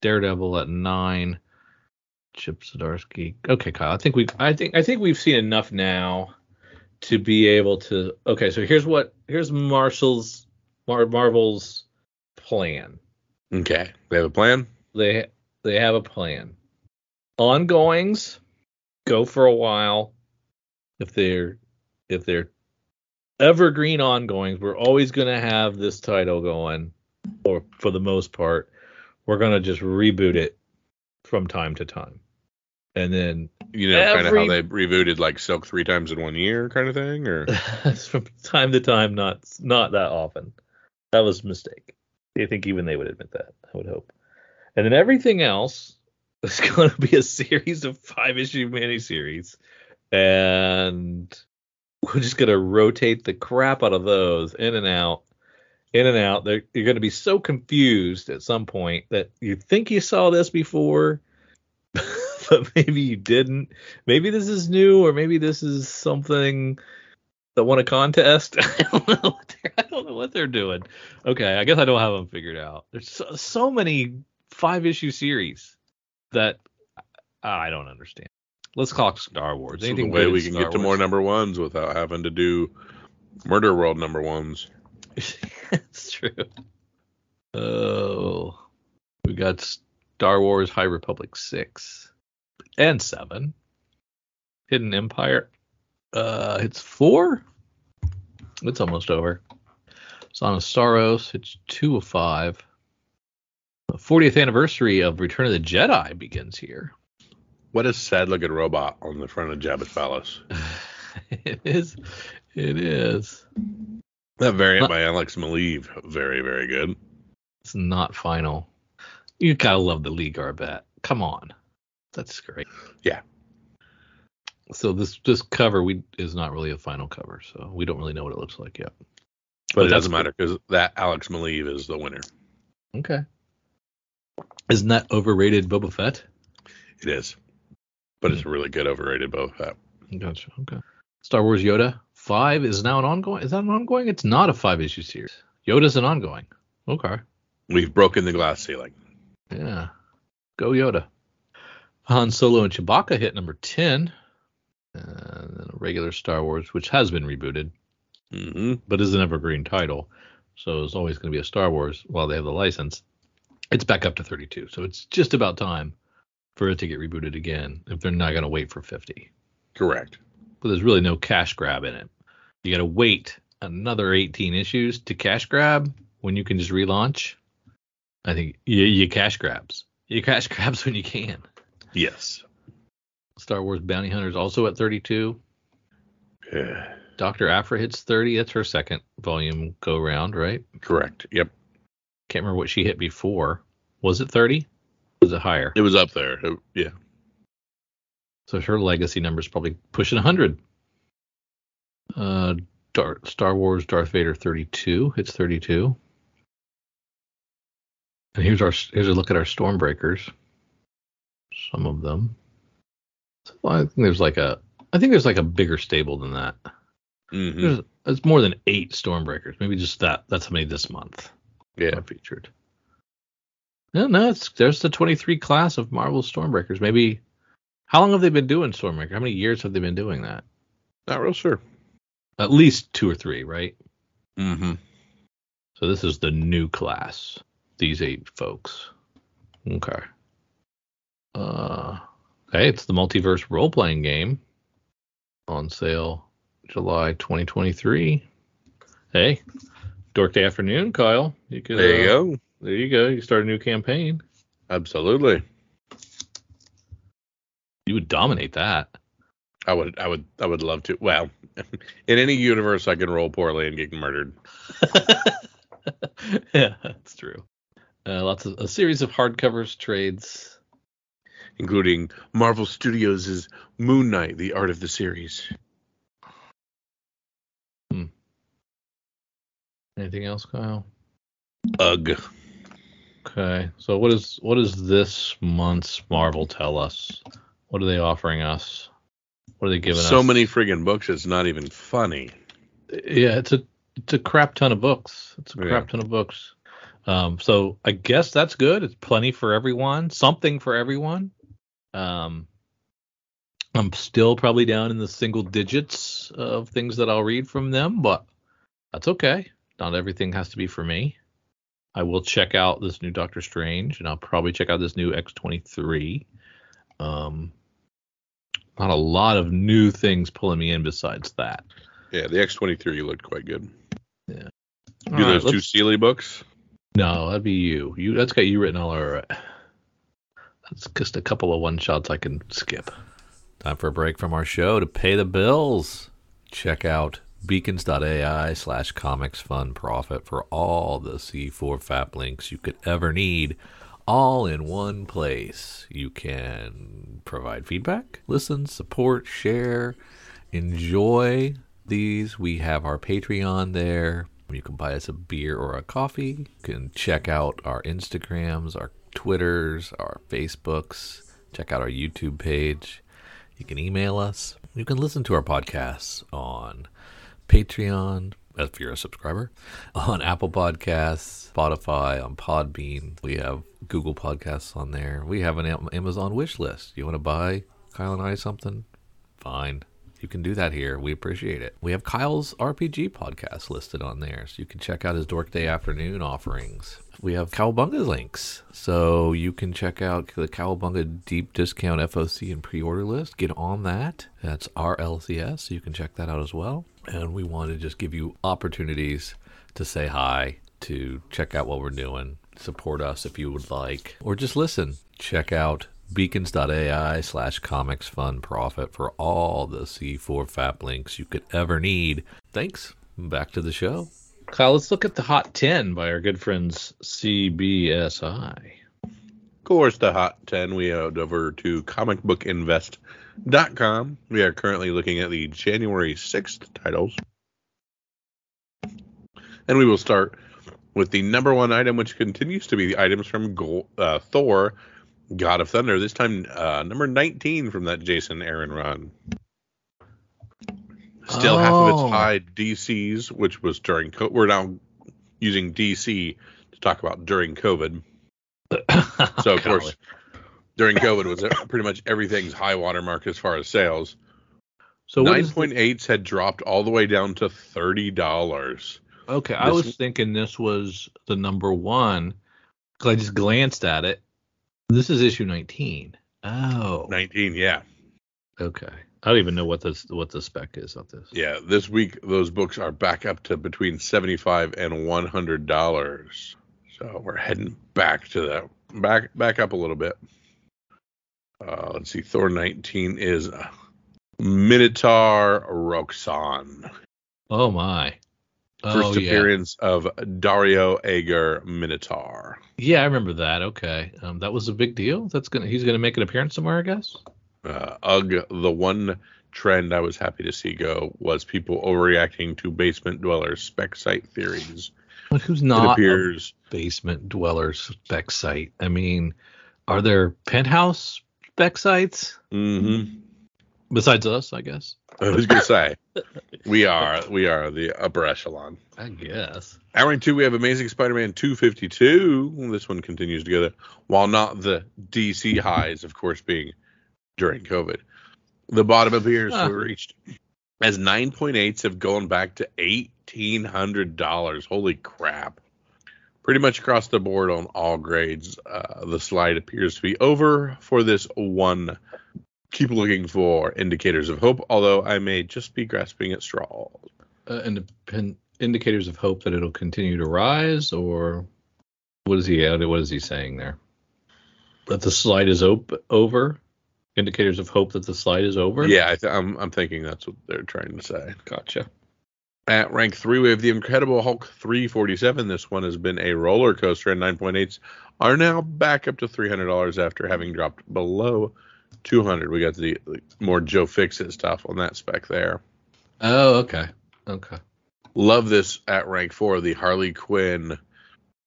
S1: Daredevil at nine, Chip Zdarsky. Okay, Kyle, I think we I think I think we've seen enough now to be able to okay so here's what here's marshall's Mar- marvel's plan.
S2: Okay. They have a plan?
S1: they they have a plan. Ongoings go for a while. If they're if they're evergreen ongoings we're always going to have this title going or for the most part. We're going to just reboot it from time to time and then
S2: You know, kind of how they rebooted like Silk three times in one year, kind of thing, or
S1: from time to time, not not that often. That was a mistake. I think even they would admit that. I would hope. And then everything else is going to be a series of five issue miniseries, and we're just going to rotate the crap out of those in and out, in and out. They're, you're going to be so confused at some point that you think you saw this before, but maybe you didn't. Maybe this is new, or maybe this is something that won a contest. I don't know. What they're, I don't know what they're doing. Okay, I guess I don't have them figured out. There's so, so many five issue series that I don't understand. Let's talk Star Wars.
S2: so the way we can
S1: Star
S2: get to more number ones without having to do Murder World number ones.
S1: it's true. Oh, we got Star Wars High Republic six and seven. Hidden Empire. Uh, it's four. It's almost over. Sana Starros. It's two of five. The 40th anniversary of Return of the Jedi begins here.
S2: What a sad looking robot on the front of Jabba's palace.
S1: it is. It is.
S2: That variant by Alex Maleev, very very good.
S1: It's not final. You gotta love the Lee Garbett. Come on, that's great.
S2: Yeah.
S1: So this this cover we is not really a final cover, so we don't really know what it looks like yet.
S2: But, it doesn't matter because that Alex Maleev is the winner.
S1: Okay. Isn't that overrated Boba Fett?
S2: It is. But it's hmm. a really good overrated Boba Fett.
S1: Gotcha. Okay. Star Wars Yoda five is now an ongoing. Is that an ongoing? It's not a five issue series. Yoda's an ongoing. Okay.
S2: We've broken the glass ceiling.
S1: Yeah. Go Yoda. Han Solo and Chewbacca hit number 10. And then a regular Star Wars, which has been rebooted,
S2: hmm
S1: but is an evergreen title. So it's always going to be a Star Wars while they have the license. It's back up to 32. So it's just about time for it to get rebooted again if they're not going to wait for 50.
S2: Correct.
S1: But there's really no cash grab in it. You got to wait another 18 issues to cash grab when you can just relaunch. I think you, you cash grabs. You cash grabs when you can.
S2: Yes.
S1: Star Wars Bounty Hunters also at 32.
S2: Yeah.
S1: Dr. Aphra hits 30. That's her second volume go round, right?
S2: Correct. Yep.
S1: Can't remember what she hit before. Was it 30? Was it higher?
S2: It was up there. It- yeah.
S1: So her legacy number is probably pushing 100. Uh, Dar- Star Wars Darth Vader 32 hits 32. And here's our here's a look at our Stormbreakers. Some of them. So I think there's like a I think there's like a bigger stable than that.
S2: hmm
S1: There's it's more than eight Stormbreakers. Maybe just that. That's how many this month
S2: Yeah.
S1: are featured. No, no, it's there's the 23 class of Marvel Stormbreakers. Maybe How long have they been doing Stormmaker? How many years have they been doing that?
S2: Not real sure.
S1: At least two or three, right?
S2: Mm-hmm.
S1: So this is the new class. These eight folks. Okay. Uh, okay, it's the multiverse role playing game on sale July 2023. Hey, Dork Day afternoon, Kyle. You could,
S2: There you
S1: uh,
S2: go.
S1: There you go. You start a new campaign.
S2: Absolutely.
S1: You would dominate that.
S2: I would, I would, I would love to. Well, in any universe, I can roll poorly and get murdered.
S1: yeah, that's true. Uh, lots of a series of hardcovers, trades.
S2: Including Marvel Studios' Moon Knight, the art of the series.
S1: Anything else, Kyle?
S2: Ugh.
S1: Okay. So what is what does this month's Marvel tell us? What are they offering us? What are they giving us?
S2: So many friggin' books, it's not even funny.
S1: Yeah, it's a it's a crap ton of books. It's a
S2: Yeah.
S1: crap ton of books. Um, so I guess that's good. It's plenty for everyone, something for everyone. Um, I'm still probably down in the single digits of things that I'll read from them, but that's okay. Not everything has to be for me. I will check out this new Doctor Strange, and I'll probably check out this new X23. Um, not a lot of new things pulling me in besides that.
S2: Yeah, the X23 looked quite good.
S1: Yeah.
S2: Do those two Sealy books?
S1: No, that'd be you. You that's got you written all over it. That's just a couple of one shots I can skip. Time for a break from our show to pay the bills. Check out beacons.ai slash comics fund profit for all the C4 FAP links you could ever need, all in one place. You can provide feedback, listen, support, share, enjoy these. We have our Patreon there. You can buy us a beer or a coffee. You can check out our Instagrams, our Twitters, our Facebooks. Check out our YouTube page. You can email us. You can listen to our podcasts on Patreon, if you're a subscriber, on Apple Podcasts, Spotify, on Podbean. We have Google Podcasts on there. We have an Amazon wish list. You want to buy Kyle and I something? Fine. You can do that here. We appreciate it. We have Kyle's RPG podcast listed on there, so you can check out his Dork Day afternoon offerings. We have Cowabunga links, so you can check out the Cowabunga deep discount FOC and pre-order list. Get on that. That's RLCS, so you can check that out as well. And we want to just give you opportunities to say hi, to check out what we're doing, support us if you would like, or just listen. Check out beacons.ai slash comics fund profit for all the C4 FAP links you could ever need. Thanks. Back to the show. Kyle, let's look at the Hot 10 by our good friends CBSI.
S2: Of course, the Hot 10, we head over to comicbookinvest.com. We are currently looking at the January 6th titles. And we will start with the number one item, which continues to be the items from Go- uh, Thor, God of Thunder. This time, uh, number 19 from that Jason Aaron run. Still half of
S1: Oh.
S2: its high DCs, which was during co- we're now using DC to talk about during COVID. So of course, during COVID was pretty much everything's high watermark as far as sales.
S1: so
S2: Nine point had dropped all the way down to thirty dollars.
S1: Okay, I was thinking this was the number one because I just glanced at it. This is issue 19. Oh,
S2: Nineteen, yeah,
S1: okay. I don't even know what this what the spec is on this.
S2: yeah. This week those books are back up to between seventy five and one hundred dollars. So we're heading back to that back back up a little bit. Uh, let's see, Thor nineteen is uh, Minotaur Roxxon.
S1: Oh my.
S2: First
S1: oh, yeah.
S2: appearance of Dario Agger Minotaur.
S1: Yeah, I remember that. Okay, um, that was a big deal. That's gonna he's gonna make an appearance somewhere, I guess.
S2: Uh, ugh, the one trend I was happy to see go was people overreacting to basement dwellers spec site theories.
S1: But who's
S2: it
S1: not a
S2: appears
S1: basement dweller spec site? I mean, are there penthouse spec sites
S2: mhm.
S1: besides us? I guess.
S2: I was gonna say we are we are the upper echelon.
S1: I guess.
S2: Hour two, we have Amazing Spider-Man 252. This one continues together, while not the DC highs, of course, being during COVID. The bottom appears to have reached as 9.8s have gone back to $1,800. Holy crap. Pretty much across the board on all grades, uh, the slide appears to be over for this one. Keep looking for indicators of hope, although I may just be grasping at straws.
S1: Uh, independ- indicators of hope that it'll continue to rise, or what is he? What is he saying there? That the slide is op- over. Indicators of hope that the slide is over.
S2: Yeah, I th- I'm, I'm thinking that's what they're trying to say.
S1: Gotcha.
S2: At rank three, we have the Incredible Hulk 347. This one has been a roller coaster, and 9.8s are now back up to $300 after having dropped below 200. We got the the more Joe Fixit stuff on that spec there.
S1: Oh, okay. Okay.
S2: Love this at rank four, the Harley Quinn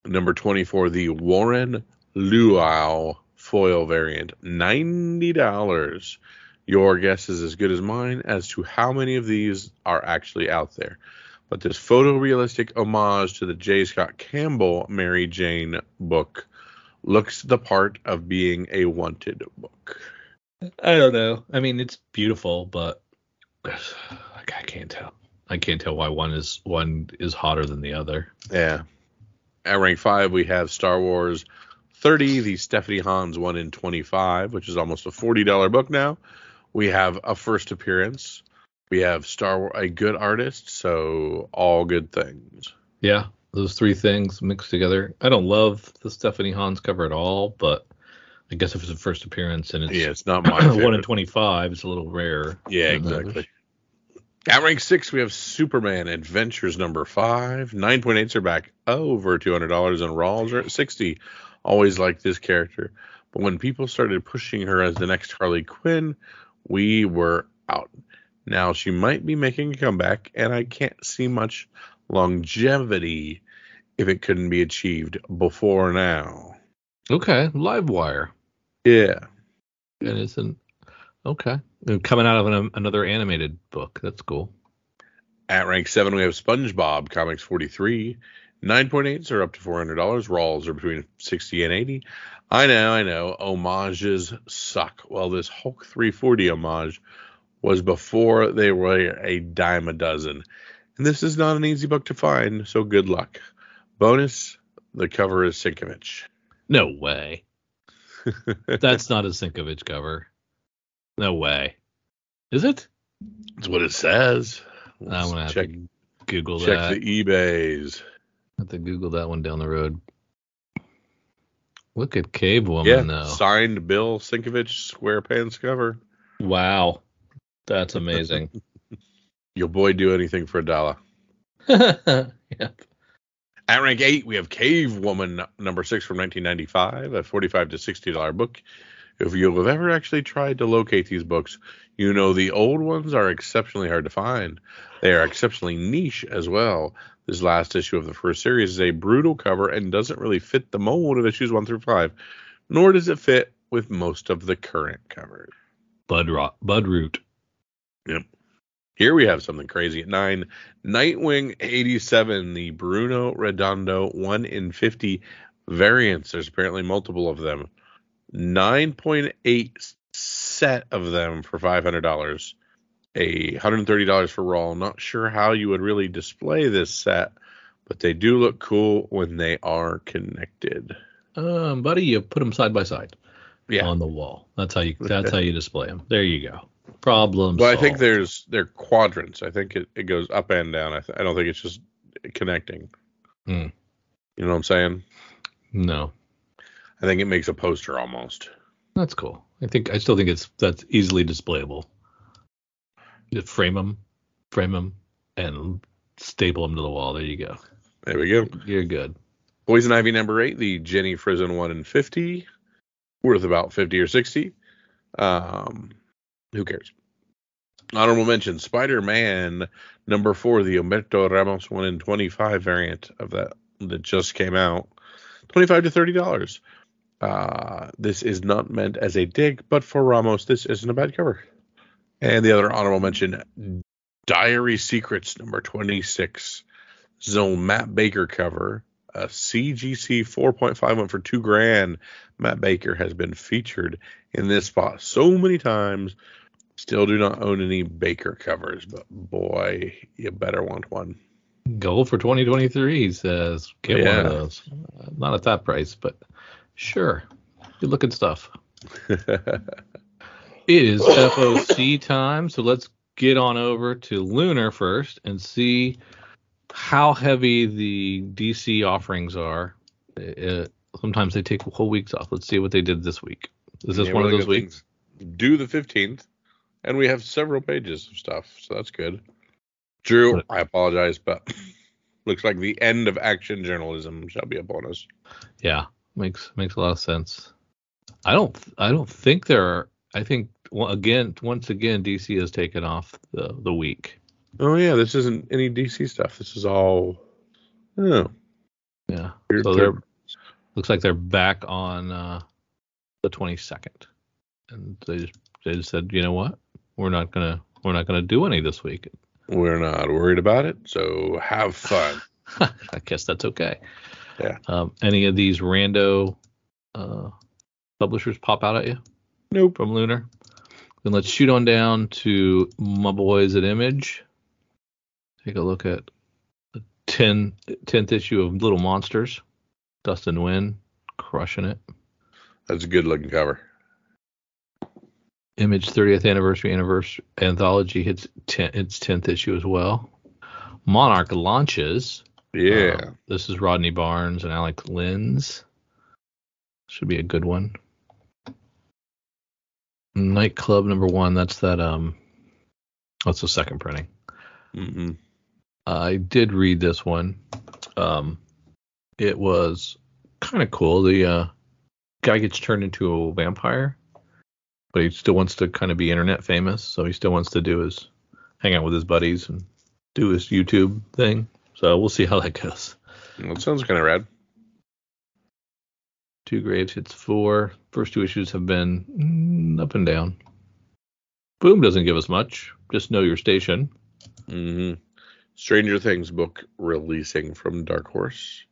S2: number 24, the Warren Louw foil variant, $90. Your guess is as good as mine as to how many of these are actually out there. But this photorealistic homage to the J. Scott Campbell Mary Jane book looks the part of being a wanted book.
S1: I don't know. I mean, it's beautiful, but like, I can't tell. I can't tell why one is one is hotter than the other.
S2: Yeah. At rank five, we have Star Wars 30, the Stephanie Hans 1 in 25, which is almost a $40 book now. We have a first appearance. We have Star Wars, a good artist, so all good things.
S1: Yeah, those three things mixed together. I don't love the Stephanie Hans cover at all, but I guess if it's a first appearance and it's
S2: Yeah, it's not my
S1: one in twenty-five, it's a little rare.
S2: Yeah, exactly. At rank six, we have Superman Adventures number five. 9.8s are back over $200, and Raws are at 60. Always liked this character. But when people started pushing her as the next Harley Quinn, we were out. Now she might be making a comeback, and I can't see much longevity if it couldn't be achieved before now.
S1: Okay, Livewire,
S2: Yeah.
S1: and it's an okay And coming out of an, another animated book. That's cool.
S2: At rank seven, we have SpongeBob Comics 43. 9.8s are up to $400. Raws are between 60 and 80. I know, I know. Homages suck. Well, this Hulk 340 homage was before they were a dime a dozen. And this is not an easy book to find, so good luck. Bonus the cover is Sienkiewicz.
S1: No way. That's not a Sienkiewicz cover. No way. Is it?
S2: That's what it says.
S1: I'm gonna
S2: check
S1: Google
S2: check
S1: that.
S2: the eBays.
S1: Have to Google that one down the road. Look at Cave Woman
S2: Yeah,
S1: though.
S2: signed Bill Sienkiewicz SquarePants cover.
S1: Wow, that's amazing.
S2: Your boy do anything for a dollar.
S1: yep.
S2: At rank eight, we have Cave Woman number six from 1995, a 45 to 60 dollar book. If you have ever actually tried to locate these books, you know the old ones are exceptionally hard to find. They are exceptionally niche as well. This last issue of the first series is a brutal cover and doesn't really fit the mold of issues one through five, nor does it fit with most of the current covers.
S1: Bud Rot, Budd Root. Yep.
S2: Here we have something crazy at nine. Nightwing 87, the Bruno Redondo 1 in 50 variants. There's apparently multiple of them. 9.8 set of them for $500. A $130 for Raw. Not sure how you would really display this set, but they do look cool when they are connected.
S1: Um, buddy, you put them side by side
S2: Yeah.
S1: on the wall. That's how you. That's how you display them. There you go. Problem.
S2: Well, I think there's they're quadrants. I think it, it goes up and down. I, th- I don't think it's just connecting.
S1: Hmm.
S2: You know what I'm saying?
S1: no.
S2: I think it makes a poster almost.
S1: That's cool. I think I still think it's that's easily displayable. Frame them, frame them, and staple them to the wall. There you go.
S2: There we go.
S1: You're good.
S2: Poison Ivy number eight, the Jenny Frison one in fifty, worth about fifty or sixty. Um, who cares? Honorable mention: Spider Man number four, the Humberto Ramos one in twenty-five variant of that that just came out, twenty-five to thirty dollars. Uh, this is not meant as a dig, but for Ramos, this isn't a bad cover. And the other honorable mention: Diary Secrets number twenty-six, Zone Matt Baker cover A CGC 4.5 went for two grand. Matt Baker has been featured in this spot so many times. Still do not own any Baker covers, but boy, you better want one.
S1: Goal for 2023 he says get one of those. Not at that price, but sure. Good looking stuff. It is FOC time, so let's get on over to Lunar first and see how heavy the DC offerings are. Uh, sometimes they take whole weeks off. Let's see what they did this week. Is this
S2: Yeah,
S1: one of those weeks?
S2: Due the 15th, and we have several pages of stuff, so that's good. Drew, I apologize, but looks like the end of action journalism shall be upon us.
S1: Yeah, makes makes a lot of sense. I don't I don't think there are. I think again once again DC has taken off the the week.
S2: Oh yeah, this isn't any DC stuff. This is all. Oh,
S1: Yeah.
S2: weird
S1: So they're looks like they're back on uh, the 22nd, and they just they just said, you know what, we're not gonna we're not gonna do any this week.
S2: we're not worried about it, so have fun.
S1: I guess that's okay.
S2: Yeah.
S1: Um, any of these rando uh, publishers pop out at you
S2: nope.
S1: from Lunar? Then let's shoot on down to my boys at Image. Take a look at the 10, 10th issue of Little Monsters. Dustin Nguyen crushing it.
S2: That's a good looking cover.
S1: Image 30th anniversary anniversary anthology hits 10, its 10th issue as well. Monarch launches.
S2: Yeah.
S1: Um, this is Rodney Barnes and Alec Linz. Should be a good one. Nightclub number one. That's that. Um, that's the second printing.
S2: Mm-hmm.
S1: I did read this one. Um, it was kind of cool. The uh, guy gets turned into a vampire, but he still wants to kind of be internet famous. So he still wants to do his hang out with his buddies and do his YouTube thing. So we'll see how that goes.
S2: That sounds kind of rad.
S1: Two Graves hits four. First two issues have been mm, up and down. Boom doesn't give us much. Just know your station.
S2: Mm-hmm. Stranger Things book releasing from Dark Horse.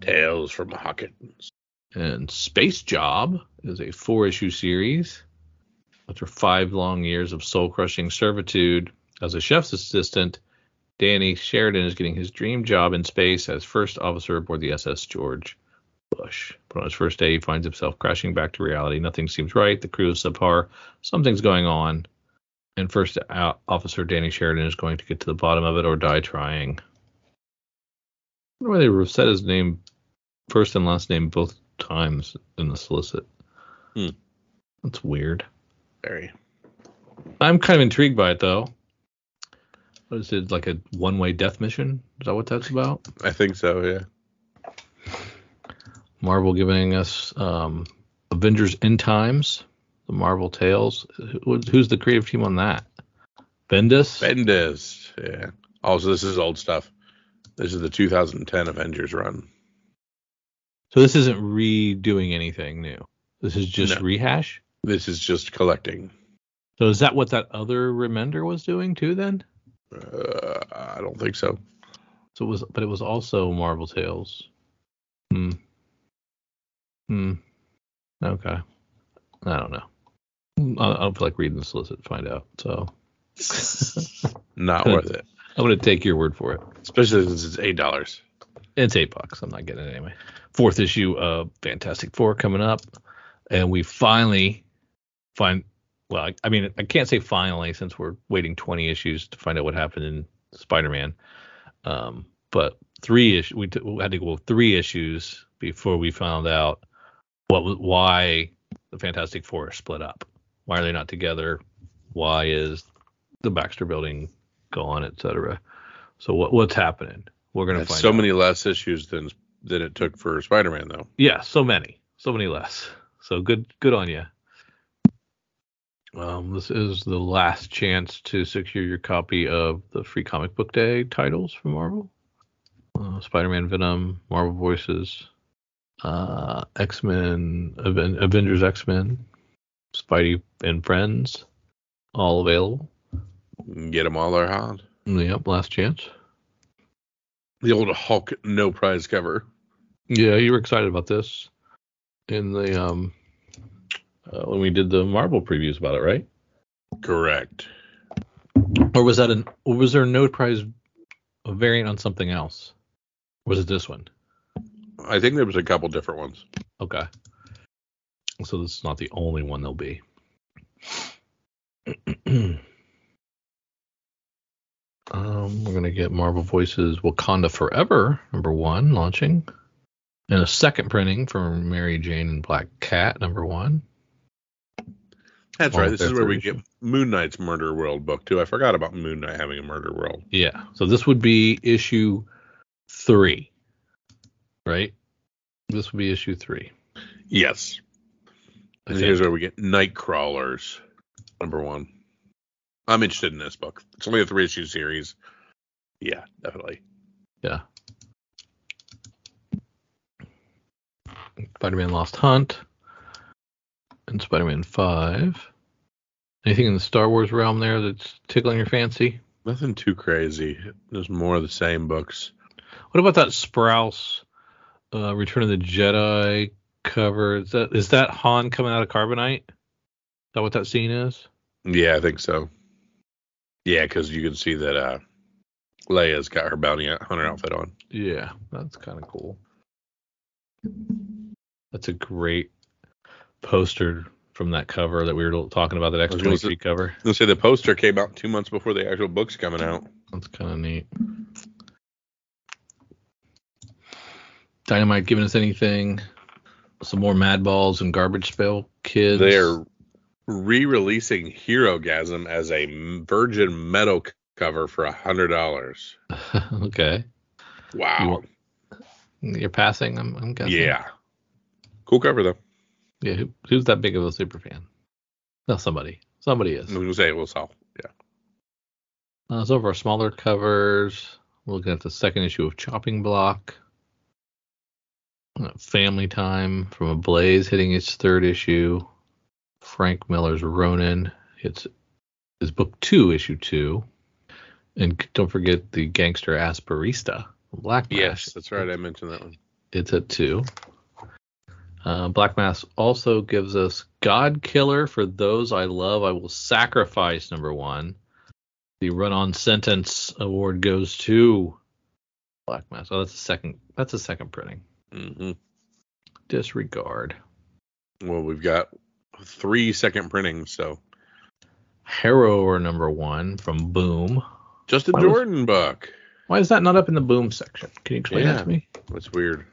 S2: Tales from Hawkins.
S1: And Space Job is a four issue series. After five long years of soul crushing servitude as a chef's assistant, Danny Sheridan is getting his dream job in space as first officer aboard the SS George Bush. But on his first day, he finds himself crashing back to reality. Nothing seems right. The crew is subpar. Something's going on. And first officer Danny Sheridan is going to get to the bottom of it or die trying. I wonder why they said his name, first and last name, both times in the solicit.
S2: Hmm.
S1: That's weird.
S2: Very.
S1: I'm kind of intrigued by it though. What is it like a one-way death mission? Is that what that's about?
S2: I think so, yeah.
S1: Marvel giving us um, Avengers End Times, the Marvel Tales. Who- Who's the creative team on that? Bendis.
S2: Bendis. Yeah. Also, this is old stuff. This is the 2010 Avengers run.
S1: so this isn't redoing anything new. This is just
S2: No.
S1: rehash.
S2: This is just collecting.
S1: So is that what that other Remender was doing too? Then.
S2: Uh, I don't think so.
S1: So it was, but it was also Marvel Tales. Hmm. Hmm. Okay. I don't know. I'll, I'll feel like reading the solicit to find out. So
S2: Not worth it.
S1: I'm gonna take your word for it.
S2: Especially since it's eight dollars.
S1: It's eight bucks. I'm not getting it anyway. Fourth issue of Fantastic Four coming up, and we finally find. Well, I, I mean, I can't say finally since we're waiting 20 issues to find out what happened in Spider-Man. Um, but three issues. We, t- we had to go three issues before we found out what why the Fantastic Four are split up. Why are they not together? Why is the Baxter Building gone, etc. So what what's happening? We're gonna
S2: That's
S1: find
S2: so
S1: out.
S2: many less issues than than it took for Spider-Man, though.
S1: Yeah, so many, so many less. So good, good on you. Um, this is the last chance to secure your copy of the free comic book day titles from Marvel. Uh, Spider-Man, Venom, Marvel Voices, uh, X-Men, Aven- Avengers, X-Men, Spidey and Friends, all available.
S2: Get them all there, hot.
S1: Yep, last chance.
S2: The old Hulk no prize cover.
S1: Yeah, you were excited about this in the um uh, when we did the Marvel previews about it, right?
S2: Correct.
S1: Or was that an or was there a no prize variant on something else? Was it this one?
S2: I think there was a couple different ones.
S1: Okay. So this is not the only one there'll be. um, we're gonna get Marvel Voices Wakanda Forever number one launching, and a second printing for Mary Jane and Black Cat number one.
S2: That's
S1: All
S2: right. This is where we get Moon Knight's Murder World book too. I forgot about Moon Knight having a Murder World.
S1: Yeah. So this would be issue three, right? This would be issue three.
S2: Yes.
S1: I
S2: And here's where we get Nightcrawlers, number one. I'm interested in this book. It's only a three issue series. Yeah, definitely.
S1: Yeah. Spider-Man Lost Hunt and Spider-Man Five. Anything in the Star Wars realm there that's tickling your fancy?
S2: Nothing too crazy. Just more of the same books.
S1: What about that Sprouse uh, Return of the Jedi cover? Is that is that Han coming out of carbonite? Is that what that scene is?
S2: Yeah, I think so. Yeah, because you can see that uh, Leia's got her bounty hunter outfit on.
S1: Yeah, that's kind of cool. That's a great poster from that cover that we were talking about, that
S2: was gonna
S1: X23 cover.
S2: Let's say the poster came out two months before the actual book's coming out.
S1: That's kind of neat. Dynamite giving us anything? Some more Mad Balls and Garbage Pail Kids.
S2: They are re-releasing Herogasm as a Virgin Metal c- cover for a hundred dollars.
S1: okay.
S2: Wow.
S1: You're passing. I'm, I'm guessing.
S2: Yeah. Cool cover though.
S1: Yeah. Who, who's that big of a super fan? No, somebody. Somebody is.
S2: I'm gonna say it will sell. Yeah.
S1: Uh, some of our smaller covers. We're looking at the second issue of Chopping Block. Family Time from Ablaze hitting its third issue. Frank Miller's Ronin. It's is book two, issue two. And don't forget the Gangster Ass Barista. Black Mask.
S2: Yes, that's right. I mentioned that one.
S1: It's at two. Uh, Black Mask also gives us God Killer for those I love. I will sacrifice number one. The Run On Sentence award goes to Black Mask. Oh, that's a second. That's a second printing.
S2: Hmm
S1: Disregard.
S2: Well, we've got three second printings, so
S1: Harrower number one from Boom.
S2: just a
S1: Why was-
S2: Jordan book.
S1: Why is that not up in the Boom section? Can you explain that to me?
S2: That's weird.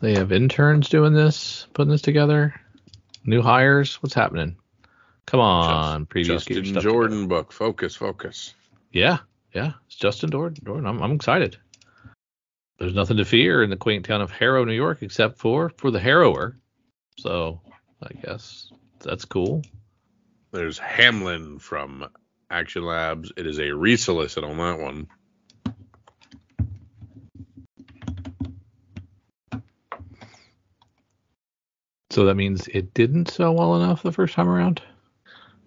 S1: They have interns doing this, putting this together. New hires. What's happening? Come on, previous
S2: Justin
S1: stuff
S2: Jordan
S1: together.
S2: book. Focus, focus.
S1: Yeah, yeah. It's Justin Jordan. Jordan. I'm, I'm excited. There's nothing to fear in the quaint town of Harrow, New York, except for for the harrower. So I guess that's cool.
S2: There's Hamlin from Action Labs. It is a resolicit on that one.
S1: So that means it didn't sell well enough the first time around.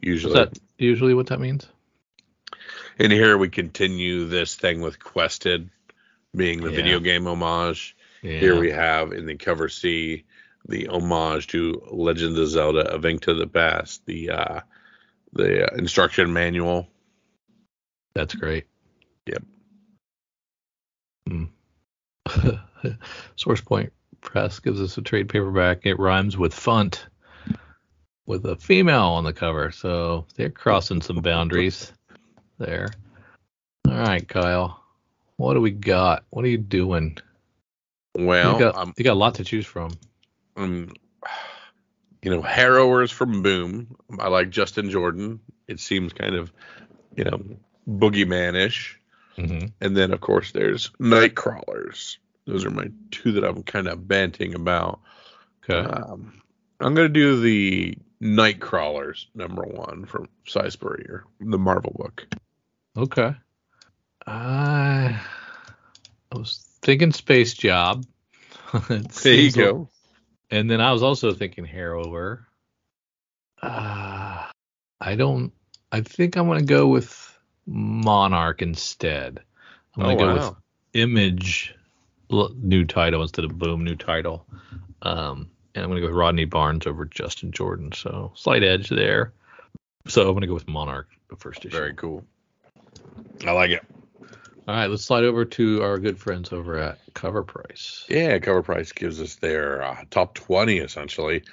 S1: Is
S2: Usually.
S1: that usually what that means?
S2: And here we continue this thing with Quested being the
S1: Yeah.
S2: video game homage.
S1: Yeah.
S2: Here we have in the cover C the homage to Legend of Zelda: A Link to the Past, the uh, the uh, instruction manual.
S1: That's great.
S2: Yep.
S1: Hmm. Source Point Press gives us a trade paperback. It rhymes with funt with a female on the cover. So they're crossing some boundaries there. All right, Kyle. What do we got? What are you doing?
S2: Well,
S1: you, got,
S2: um,
S1: you got a lot to choose from.
S2: um, you know, Harrowers from Boom. I like Justin Jordan. It seems kind of, you know, boogeyman-ish.
S1: Mm-hmm.
S2: And then, of course, there's Nightcrawlers. Those are my two that I'm kind of banting about.
S1: Okay.
S2: Um, I'm going to do the Nightcrawlers number one from Spurrier, the Marvel book.
S1: Okay. I I was thinking Space Job.
S2: There you
S1: seems like-
S2: go.
S1: And then I was also thinking Harrower. Uh, I don't. I think I'm gonna go with Monarch instead. I'm gonna
S2: Oh,
S1: go
S2: wow.
S1: with Image new title instead of boom, new title. Um, and I'm going to go with Rodney Barnes over Justin Jordan. So slight edge there. So I'm going to go with Monarch, the first issue.
S2: Very cool. I like it.
S1: All right, let's slide over to our good friends over at Cover Price.
S2: Yeah, Cover Price gives us their uh, top 20 essentially.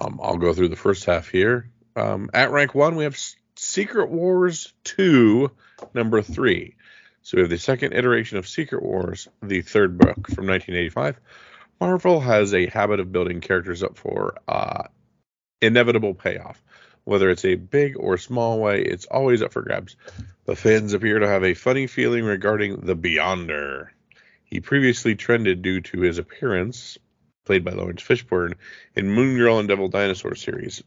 S2: Um, I'll go through the first half here. Um, at rank one, we have Secret Wars 2, number three. So we have the second iteration of Secret Wars, the third book from 1985. Marvel has a habit of building characters up for uh, inevitable payoff. Whether it's a big or small way, it's always up for grabs. The fans appear to have a funny feeling regarding the Beyonder. He previously trended due to his appearance, played by Laurence Fishburne, in Moon Girl and Devil Dinosaur series.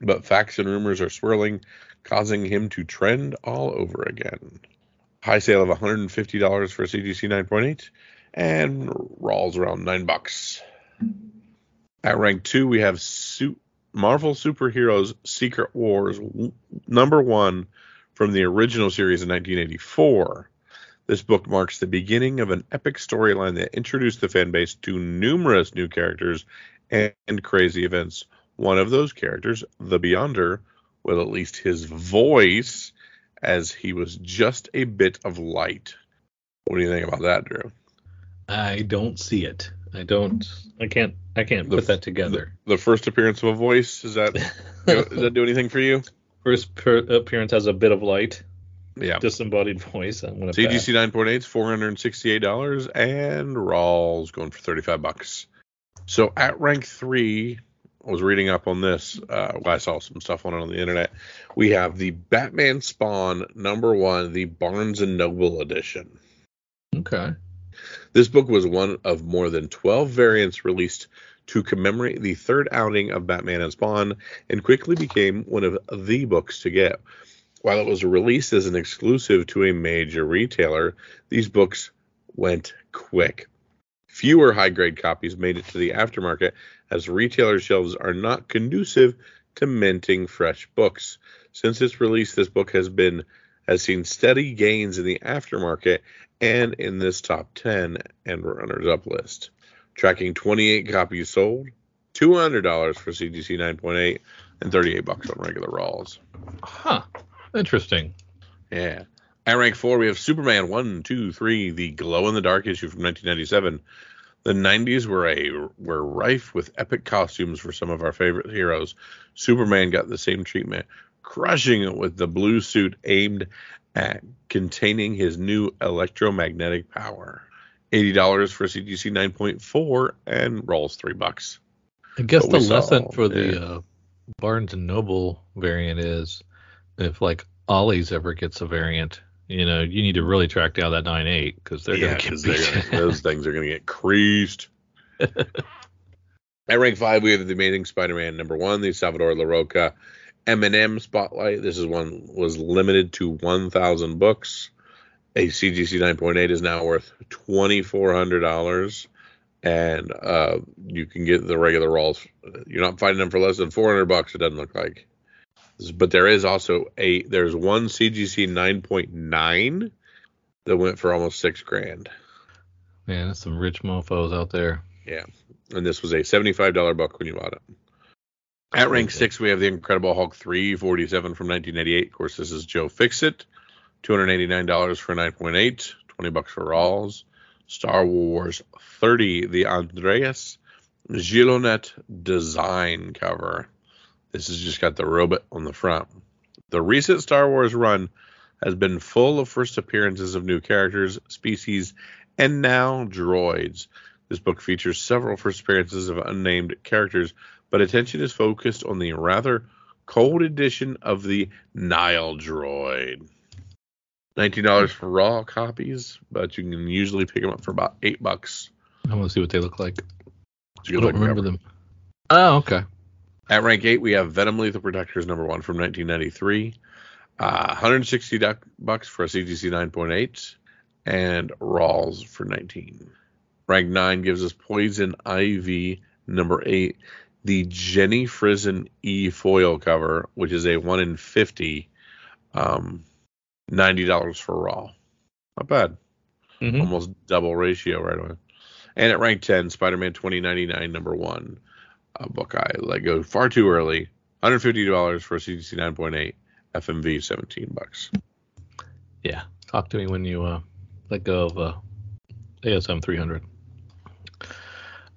S2: But facts and rumors are swirling, causing him to trend all over again. High sale of $150 for CGC 9.8 and Raws around 9 bucks. At rank 2 we have Su- Marvel Superheroes Secret Wars number 1 from the original series in 1984. This book marks the beginning of an epic storyline that introduced the fan base to numerous new characters and, and crazy events. One of those characters, the Beyonder, with at least his voice, as he was just a bit of light. What do you think about that, Drew?
S1: I don't see it. I don't. I can't. I can't
S2: The
S1: put that together.
S2: The first appearance of a voice is that does that do anything for you?
S1: First per- appearance has a bit of light,
S2: Yeah.
S1: disembodied voice. I'm gonna.
S2: CGC 9.8 is $468 and Raws going for 35 bucks. So at rank 3, I was reading up on this. Uh, well, I saw some stuff on it on the internet. We have the Batman Spawn number 1, the Barnes and Noble edition.
S1: Okay.
S2: This book was one of more than 12 variants released to commemorate the third outing of Batman and Spawn and quickly became one of the books to get. While it was released as an exclusive to a major retailer, these books went quick. Fewer high grade copies made it to the aftermarket as retailer shelves are not conducive to minting fresh books. Since its release, this book has been has seen steady gains in the aftermarket and in this top 10 and runners up list. Tracking 28 copies sold, $200 for CGC 9.8, and 38 bucks on regular Raws.
S1: Huh. Interesting.
S2: Yeah. At rank four, we have Superman 1, 2, 3, the glow in the dark issue from 1997. The 90s were a were rife with epic costumes for some of our favorite heroes. Superman got the same treatment, crushing it with the blue suit aimed at containing his new electromagnetic power. $80 for CGC 9.4 and rolls 3 bucks.
S1: I guess the
S2: we saw-
S1: lesson for the
S2: yeah.
S1: uh, Barnes and Noble variant is if like Ollie's ever gets a variant, you know, you need to really track down that nine eight because they're
S2: yeah,
S1: gonna get
S2: 'cause they're gonna- those things are going to get creased. At rank five, we have the Amazing Spider-Man number one, the Salvador La M&M Spotlight. This is one was limited to 1,000 books. A CGC 9.8 is now worth $2,400, and uh, you can get the regular rolls. You're not finding them for less than 400 bucks. It doesn't look like. But there is also a there's one CGC 9.9 that went for almost six grand.
S1: Man, some rich mofos out there.
S2: Yeah, and this was a $75 book when you bought it. At rank six, we have the Incredible Hulk 347 from 1988. Of course, this is Joe Fixit. $289 for 9.8, 20 bucks for Raws. Star Wars 30, the Andreas Gilonet design cover. This has just got the robot on the front. The recent Star Wars run has been full of first appearances of new characters, species, and now droids. This book features several first appearances of unnamed characters, but attention is focused on the rather cold edition of the Nile droid. $19 for raw copies, but you can usually pick them up for about 8 bucks.
S1: I want to see what they look like. I don't remember
S2: cover.
S1: them. Oh, okay.
S2: At rank 8, we have Venom Lethal Protectors number 1 from 1993. Uh, 160 duck- bucks for a CGC 9.8 and Raws for 19. Rank 9 gives us Poison Ivy number 8, the Jenny Frison E foil cover, which is a 1 in 50, um, $90 for Raw. Not bad.
S1: Mhm.
S2: Almost double ratio right away. And at rank 10, Spider Man 2099, number one, uh, book I let go far too early. $150 for a CGC 9.8, FMV 17 bucks.
S1: Yeah. Talk to me when you uh, let go of uh, ASM 300.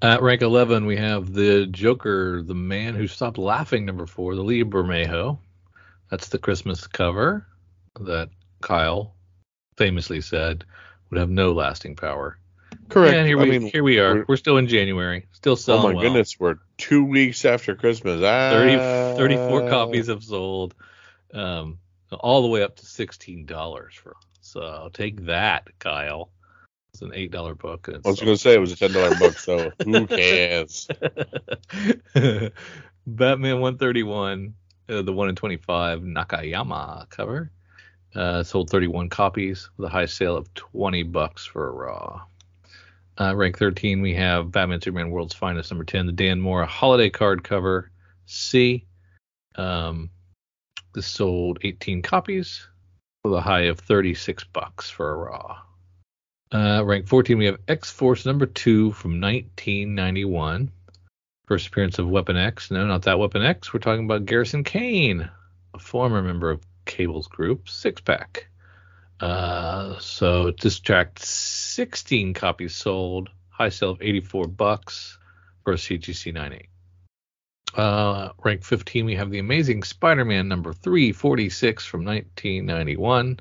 S1: At rank 11, we have the Joker, the man who stopped laughing, number four, the Lee Bermejo. That's the Christmas cover that Kyle famously said would have no lasting power.
S2: Correct.
S1: And here
S2: I
S1: we
S2: mean,
S1: here we are.
S2: we're-
S1: We're, still in January, still selling.
S2: oh my
S1: well.
S2: goodness, we're two weeks after Christmas. Ah,
S1: 30, 34 copies have sold, um, all the way up to sixteen dollars for. So take that, Kyle. It's an eight dollar book.
S2: I was
S1: it's
S2: going to say it was a $10 book, so who cares?
S1: Batman 131, uh, the 1 in 25 Nakayama cover. Uh, sold 31 copies with a high sale of 20 bucks for a raw. Uh, rank 13, we have Batman Superman World's Finest number 10, the Dan Mora holiday card cover C. Um, this sold 18 copies with a high of 36 bucks for a raw. Uh, rank 14, we have X Force number 2 from 1991. First appearance of Weapon X. No, not that Weapon X. We're talking about Garrison Kane, a former member of Cable's group, Six Pack. Uh, so this tracked 16 copies sold, high sale of 84 bucks for a CGC 98. Uh, rank 15, we have the Amazing Spider-Man number 346 from 1991,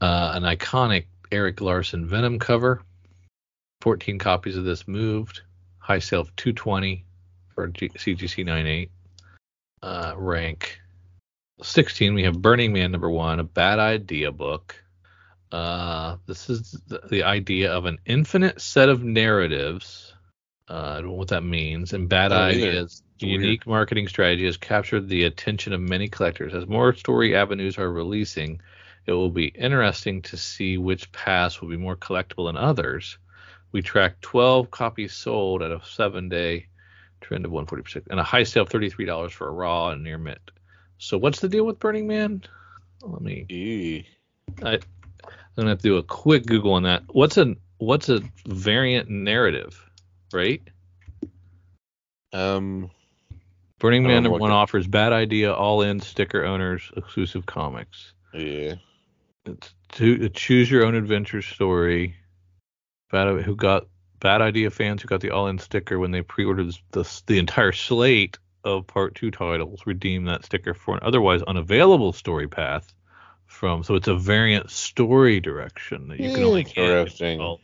S1: uh, an iconic Erik Larsen Venom cover. 14 copies of this moved, high sale of 220 for G- CGC 98. Uh, rank 16, we have Burning Man number one, a bad idea book. Uh, this is the, the idea of an infinite set of narratives. Uh, I don't know what that means. And bad
S2: I
S1: ideas.
S2: Weird.
S1: Unique marketing strategy has captured the attention of many collectors. As more story avenues are releasing, it will be interesting to see which pass will be more collectible than others. We tracked 12 copies sold at a seven day trend of 146 and a high sale of $33 for a raw and near mint. So what's the deal with Burning Man? Let me
S2: Eee.
S1: I'm gonna have to do a quick Google on that. What's a what's a variant narrative, right?
S2: Um,
S1: Burning Man number one offers bad idea all in sticker owners exclusive comics.
S2: yeah.
S1: It's to choose your own adventure story. Bad who got bad idea fans who got the all in sticker when they pre-ordered the the entire slate of part two titles redeem that sticker for an otherwise unavailable story path from so it's a variant story direction that you can only get.
S2: Interesting.
S1: Well,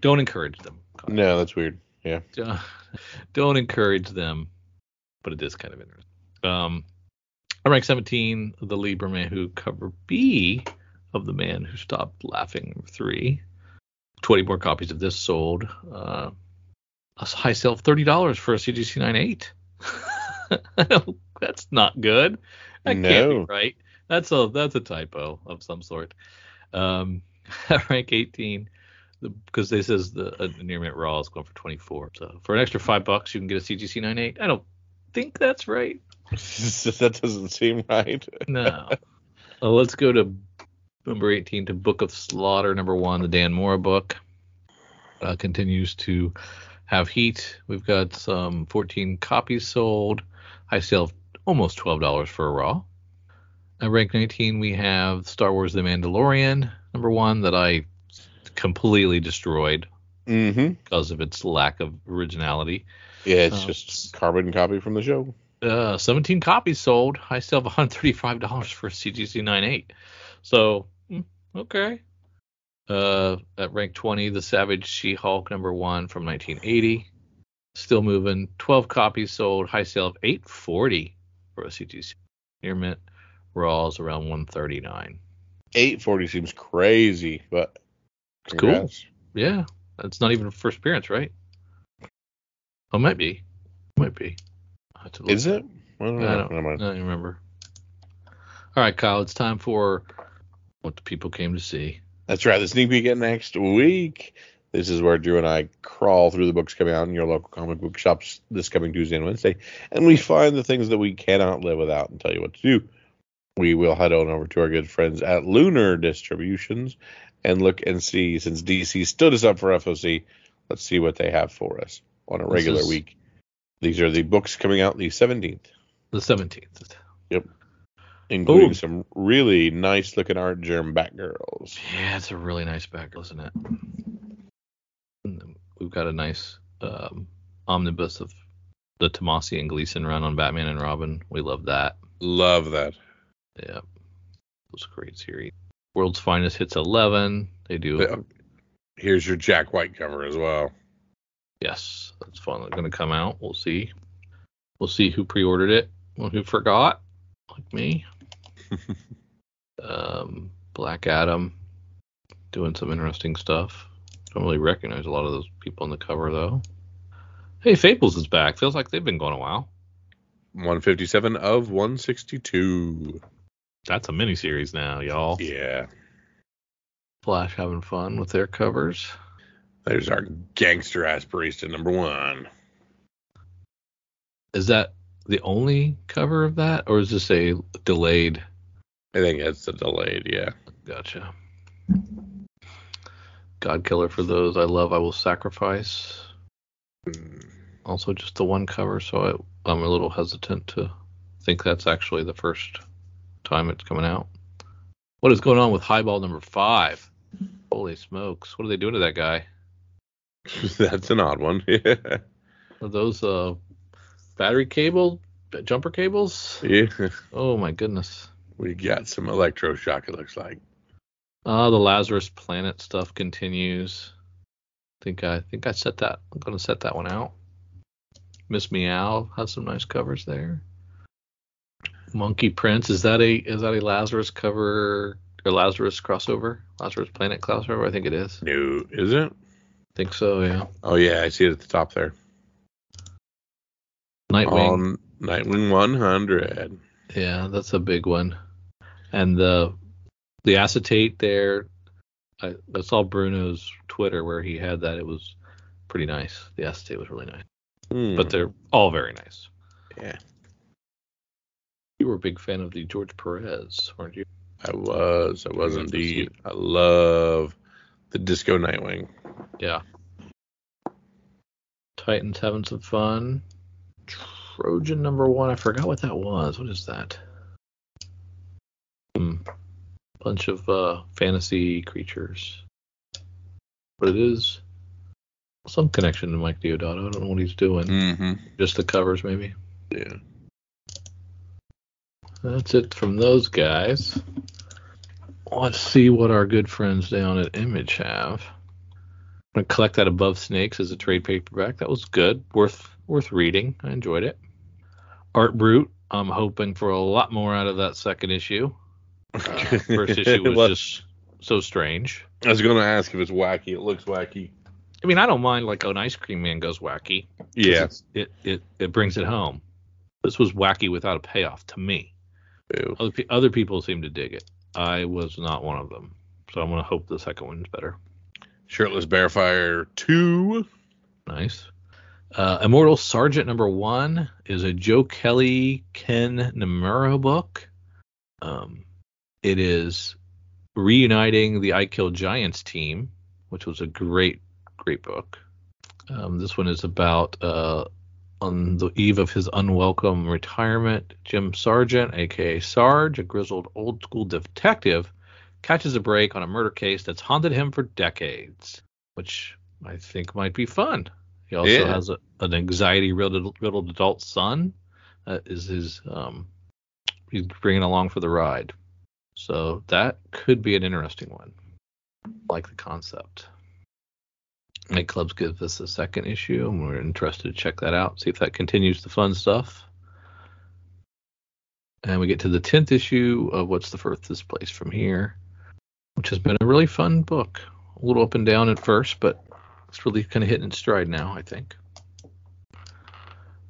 S1: don't encourage them.
S2: No, that's weird. Yeah.
S1: Don't- Don't encourage them, but it is kind of interesting. Um, at rank 17, the Lieberman who cover B of the man who stopped laughing. Three. 20 more copies of this sold. Uh, a high sale of $30 for a CGC 98. I that's not good. That can't be right. That's a that's a typo of some sort. Um, rank 18, because this is the uh, near mint raw is going for 24. So for an extra five bucks, you can get a CGC 98. I don't think that's right.
S2: that doesn't seem right.
S1: No. Uh, let's go to number 18 to Book of Slaughter, number one, the Dan Mora book. Uh, continues to have heat. We've got some 14 copies sold. I of almost $12 for a raw. At rank 19, we have Star Wars The Mandalorian, number one, that I completely destroyed
S2: Mm-hmm.
S1: because of its lack of originality.
S2: Yeah, it's
S1: Oh.
S2: just carbon copy from the show.
S1: Uh, 17 copies sold. I sale of $135 for a CGC 98. So, okay. Uh, at rank 20, the Savage She Hulk number one from 1980. Still moving. 12 copies sold. High sale of 840 for a CGC. Near mint. Raws around 139.
S2: 840 seems crazy, but
S1: It's cool. Yeah. That's not even first appearance, right? Oh, might be. Might be. I'll have to look.
S2: Is it? I don't.
S1: I don't, I don't remember. All right, Kyle, it's time for what the people came to see.
S2: That's right. The sneak peek at next week. This is where Drew and I crawl through the books coming out in your local comic book shops this coming Tuesday and Wednesday, and we find the things that we cannot live without and tell you what to do. We will head on over to our good friends at Lunar Distributions and look and see, since DC stood us up for FOC, let's see what they have for us on a regular
S1: is-
S2: week. These are the books coming out the 17th,
S1: The 17th.
S2: Including
S1: Ooh.
S2: some really nice looking Artgerm Batgirls.
S1: Yeah, it's a really nice back, isn't it? We've got a nice um, omnibus of the Tomasi and Gleason run on Batman and Robin. We love that.
S2: Love that.
S1: Yeah. It was a great series. World's Finest hits 11. They do.
S2: Here's your Jack White cover as well.
S1: Yes, that's finally going to come out. We'll see. We'll see who pre-ordered it, or who forgot, like me. um, Black Adam, doing some interesting stuff. Don't really recognize a lot of those people on the cover though. Hey, Fables is back. Feels like they've been going a while.
S2: 157 of 162.
S1: That's a miniseries now, y'all.
S2: Yeah.
S1: Flash having fun with their covers.
S2: There's our gangster ass barista number one.
S1: Is that the only cover of that, or is this a delayed?
S2: I think it's a delayed, yeah.
S1: Gotcha. God Killer for those I love, I will sacrifice.
S2: Hmm.
S1: Also, just the one cover, so I, I'm a little hesitant to think that's actually the first time it's coming out. What is going on with Highball number five? Holy smokes! What are they doing to that guy?
S2: That's an odd one. Yeah.
S1: Are those uh battery cable jumper cables?
S2: yeah.
S1: Oh my goodness!
S2: We got some electroshock, it looks like.
S1: Ah, the Lazarus Planet stuff continues. I Think I think I set that. I'm gonna set that one out. Miss Meow has some nice covers there. Monkey Prince is that a is that a Lazarus cover or Lazarus crossover? Lazarus Planet crossover? I think it is.
S2: No, is it?
S1: think so. Yeah.
S2: Oh, yeah, I see it at the top there.
S1: Nightwing.
S2: On Nightwing 100.
S1: Yeah, that's a big one. And the the acetate there, I, I saw Bruno's Twitter where he had that. It was pretty nice. The acetate was really nice.
S2: Hmm.
S1: But they're all very nice.
S2: yeah,
S1: You were a big fan of the George Perez, weren't you?
S2: I was. I was indeed. I love the Disco Nightwing.
S1: Yeah. Titans having some fun. Trojan number one. I forgot what that was. What is that? Hmm. Bunch of uh, fantasy creatures. But it is some connection to Mike Deodato. I don't know what he's doing.
S2: Mm-hmm.
S1: Just the covers, maybe.
S2: Yeah.
S1: That's it from those guys. Let's see what our good friends down at Image have. I'm gonna collect that above snakes as a trade paperback. That was good, worth worth reading. I enjoyed it. Art Brute. I'm hoping for a lot more out of that second issue. Uh, first issue was
S2: Well,
S1: just so strange.
S2: I was going to ask if it's wacky. It looks wacky.
S1: I mean, I don't mind like an ice cream man goes wacky.
S2: Yeah.
S1: it it it brings it home. This was wacky without a payoff to me.
S2: Ew.
S1: Other, pe- other people seem to dig it. I was not one of them. So I'm going to hope the second one's better.
S2: Shirtless Bearfire 2.
S1: Nice. Uh, Immortal Sergeant number one is a Joe Kelly Ken Niimura book. Um, it is reuniting the I Kill Giants team, which was a great, great book. Um, this one is about uh, on the eve of his unwelcome retirement, Jim Sargent, aka Sarge, a grizzled old school detective, catches a break on a murder case that's haunted him for decades, which I think might be fun. He also
S2: Yeah.
S1: has a, an anxiety riddled, riddled adult son. That is his um, he's bringing along for the ride. So that could be an interesting one. like the concept. Night Clubs gives us a second issue, and we're interested to check that out, see if that continues the fun stuff. And we get to the tenth issue of What's the Furthest Place from Here, which has been a really fun book. A little up and down at first, but it's really kind of hitting its stride now, I think.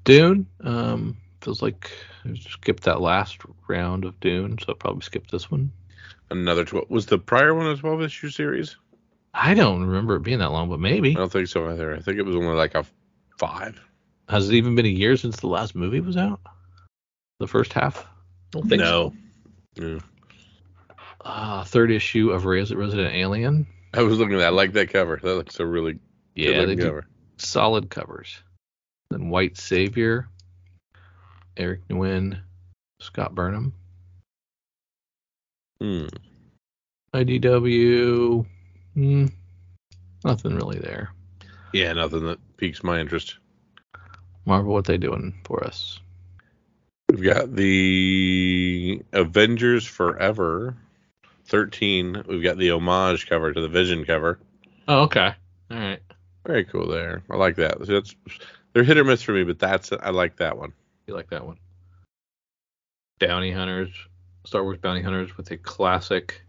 S1: Dune, um, feels like I skipped that last round of Dune, so I'll probably skip this one.
S2: Another 12. Was the prior one a 12 issue series?
S1: I don't remember it being that long, but maybe.
S2: I don't think so either. I think it was only like a five.
S1: Has it even been a year since the last movie was out? The first half? I don't think so.
S2: Yeah.
S1: Uh, third issue of Resident Alien.
S2: I was looking at that. I like that cover. That looks a really
S1: Yeah, they
S2: looking
S1: do solid covers. Then White Savior, Eric Nguyen, Scott Burnham,
S2: Hmm.
S1: IDW. Hmm, nothing really there.
S2: Yeah, nothing that piques my interest.
S1: Marvel, what they doing for us?
S2: We've got the Avengers Forever 13. We've got the homage cover to the Vision cover.
S1: Oh, okay. All right.
S2: Very cool there. I like that. That's they're hit or miss for me, but that's I like that one.
S1: You like that one? Bounty Hunters, Star Wars Bounty Hunters with a classic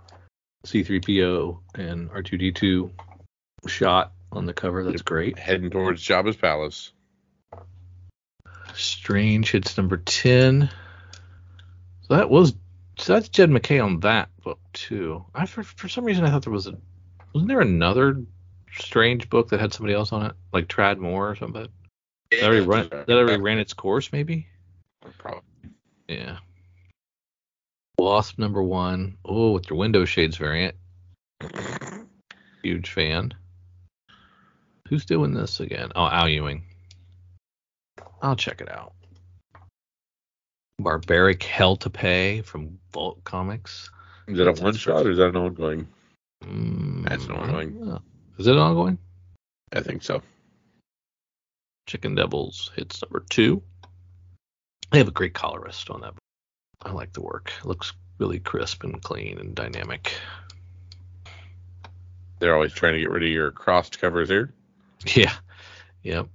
S1: C3PO and R2D2 shot on the cover. That's great.
S2: Heading towards Jabba's palace.
S1: Strange hits number 10. So that was so that's Jed MacKay on that book too. I for, for some reason I thought there was a wasn't there another strange book that had somebody else on it like Tradd Moore or something? That already run that already ran its course maybe?
S2: Probably.
S1: Yeah. Wasp number one. Oh, with your window shades variant. Huge fan. Who's doing this again? Oh, Al Ewing. I'll check it out. Barbaric Hell to Pay from Vault Comics.
S2: Is that a one shot or is that an ongoing?
S1: Mm,
S2: That's an ongoing.
S1: Is it ongoing?
S2: I think so.
S1: Chicken Devils hits number two. They have a great colorist on that. I like the work. It looks really crisp and clean and dynamic.
S2: They're always trying to get rid of your crossed covers here.
S1: Yeah. Yep.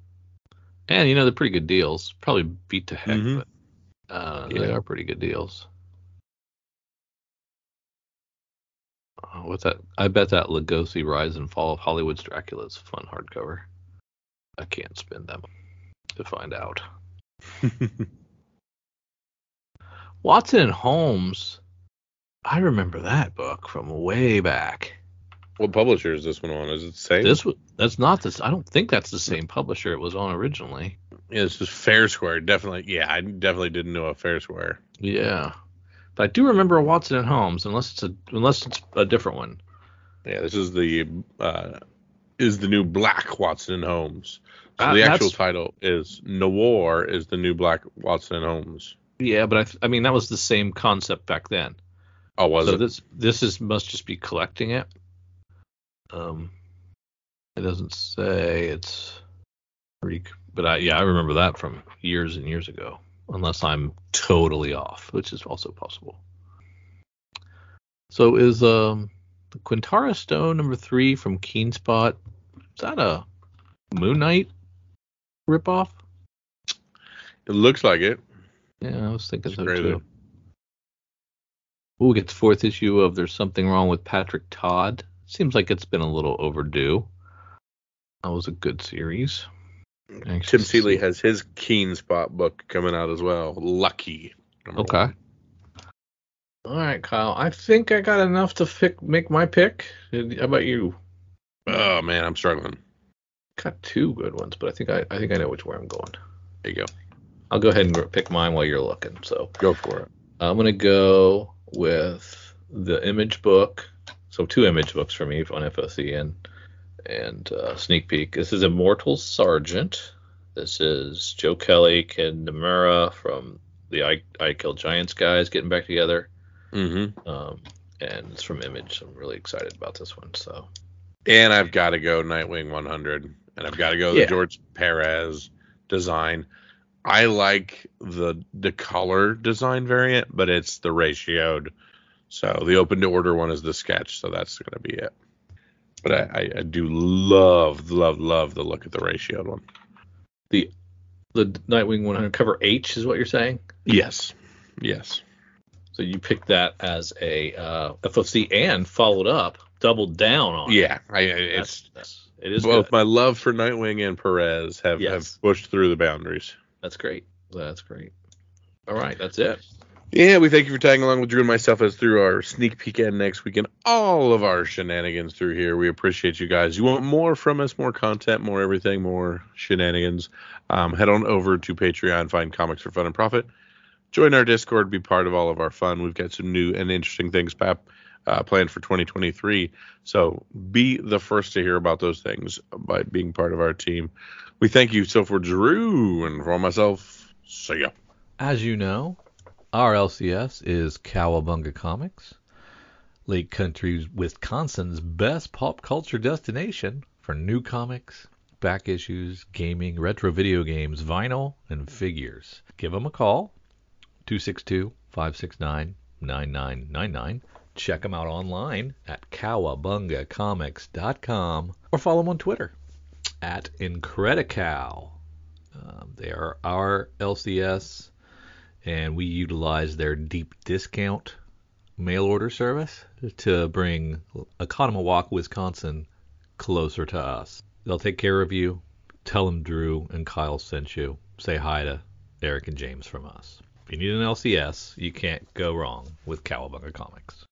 S1: And you know they're pretty good deals. Probably beat to heck,
S2: Mhm.
S1: but uh, they are pretty good deals. Oh, what's that? I bet that Lugosi Rise and Fall of Hollywood's Dracula is a fun hardcover. I can't spend them to find out. Watson and Holmes. I remember that book from way back.
S2: what publisher is this one on? Is it the same?
S1: This was that's not this. I don't think that's the same publisher it was on originally.
S2: yeah, this is Fair Square. Definitely. Yeah, I definitely didn't know a Fair Square.
S1: Yeah, but I do remember a Watson and Holmes, unless it's a unless it's a different one.
S2: Yeah, this is the uh, is the new Black Watson and Holmes. So
S1: Uh,
S2: the actual title is Noir is the new Black Watson and Holmes.
S1: Yeah, but I, th- I mean that was the same concept back then.
S2: Oh, was
S1: so
S2: it?
S1: this this is must just be collecting it. Um, it doesn't say it's Greek, but I yeah I remember that from years and years ago. Unless I'm totally off, which is also possible. So is um the Quintara Stone number three from Keenspot? Is that a Moon Knight ripoff?
S2: It looks like it.
S1: Yeah, I was thinking
S2: It's
S1: so
S2: crazy.
S1: too. Ooh, we get the fourth issue of There's Something Wrong with Patrick Todd. Seems like it's been a little overdue. That was a good series. Anxious
S2: Tim
S1: to
S2: Seeley has his Keenspot book coming out as well. Lucky.
S1: Okay.
S2: one.
S1: All right, Kyle. I think I got enough to pick, make my pick. How about you?
S2: Oh man, I'm struggling.
S1: Got two good ones, but I think I, I think I know which way I'm going.
S2: There you go.
S1: I'll go ahead and pick mine while you're looking. So
S2: Go for it.
S1: I'm gonna go with the image book. So two image books for me on FOC and and uh, sneak peek. This is Immortal Sergeant. This is Joe Kelly, Ken Niimura from the I, I Kill Giants guys getting back together.
S2: Mm-hmm.
S1: Um, and it's from Image. I'm really excited about this one. So
S2: And I've got to go Nightwing 100, and I've got to go
S1: Yeah.
S2: the George Perez design. I like the the color design variant, but it's the ratioed. So the open to order one is the sketch, so that's gonna be it. But I, I, do love, love, love the look at the ratioed one.
S1: the the Nightwing 100 cover H is what you're saying.
S2: Yes, yes.
S1: So you picked that as a uh, FOC and followed up, doubled down on. it.
S2: Yeah, I, I-
S1: That's,
S2: it's
S1: that's it is
S2: both
S1: good.
S2: my love for Nightwing and Perez have,
S1: Yes.
S2: have pushed through the boundaries.
S1: That's great. That's great. All right, that's it.
S2: Yeah, we thank you for tagging along with Drew and myself as through our sneak peek and next week and all of our shenanigans through here. We appreciate you guys. You want more from us, more content, more everything, more shenanigans. Um, head on over to Patreon, find comics for fun and profit. Join our Discord, be part of all of our fun. We've got some new and interesting things pop, uh, planned for 2023. So be the first to hear about those things by being part of our team. We thank you. So for Drew and for myself, see ya.
S1: As you know, our LCS is Cowabunga Comics, Lake Country, Wisconsin's best pop culture destination for new comics, back issues, gaming, retro video games, vinyl, and figures. Give them a call, 262 569 9999. Check them out online at cowabungacomics.com or follow them on Twitter at Incredical. Um, they are our LCS, and we utilize their deep discount mail order service to bring Oconomowoc, Wisconsin closer to us. They'll take care of you. Tell them Drew and Kyle sent you. Say hi to Eric and James from us. If you need an LCS, you can't go wrong with Cowabunga Comics.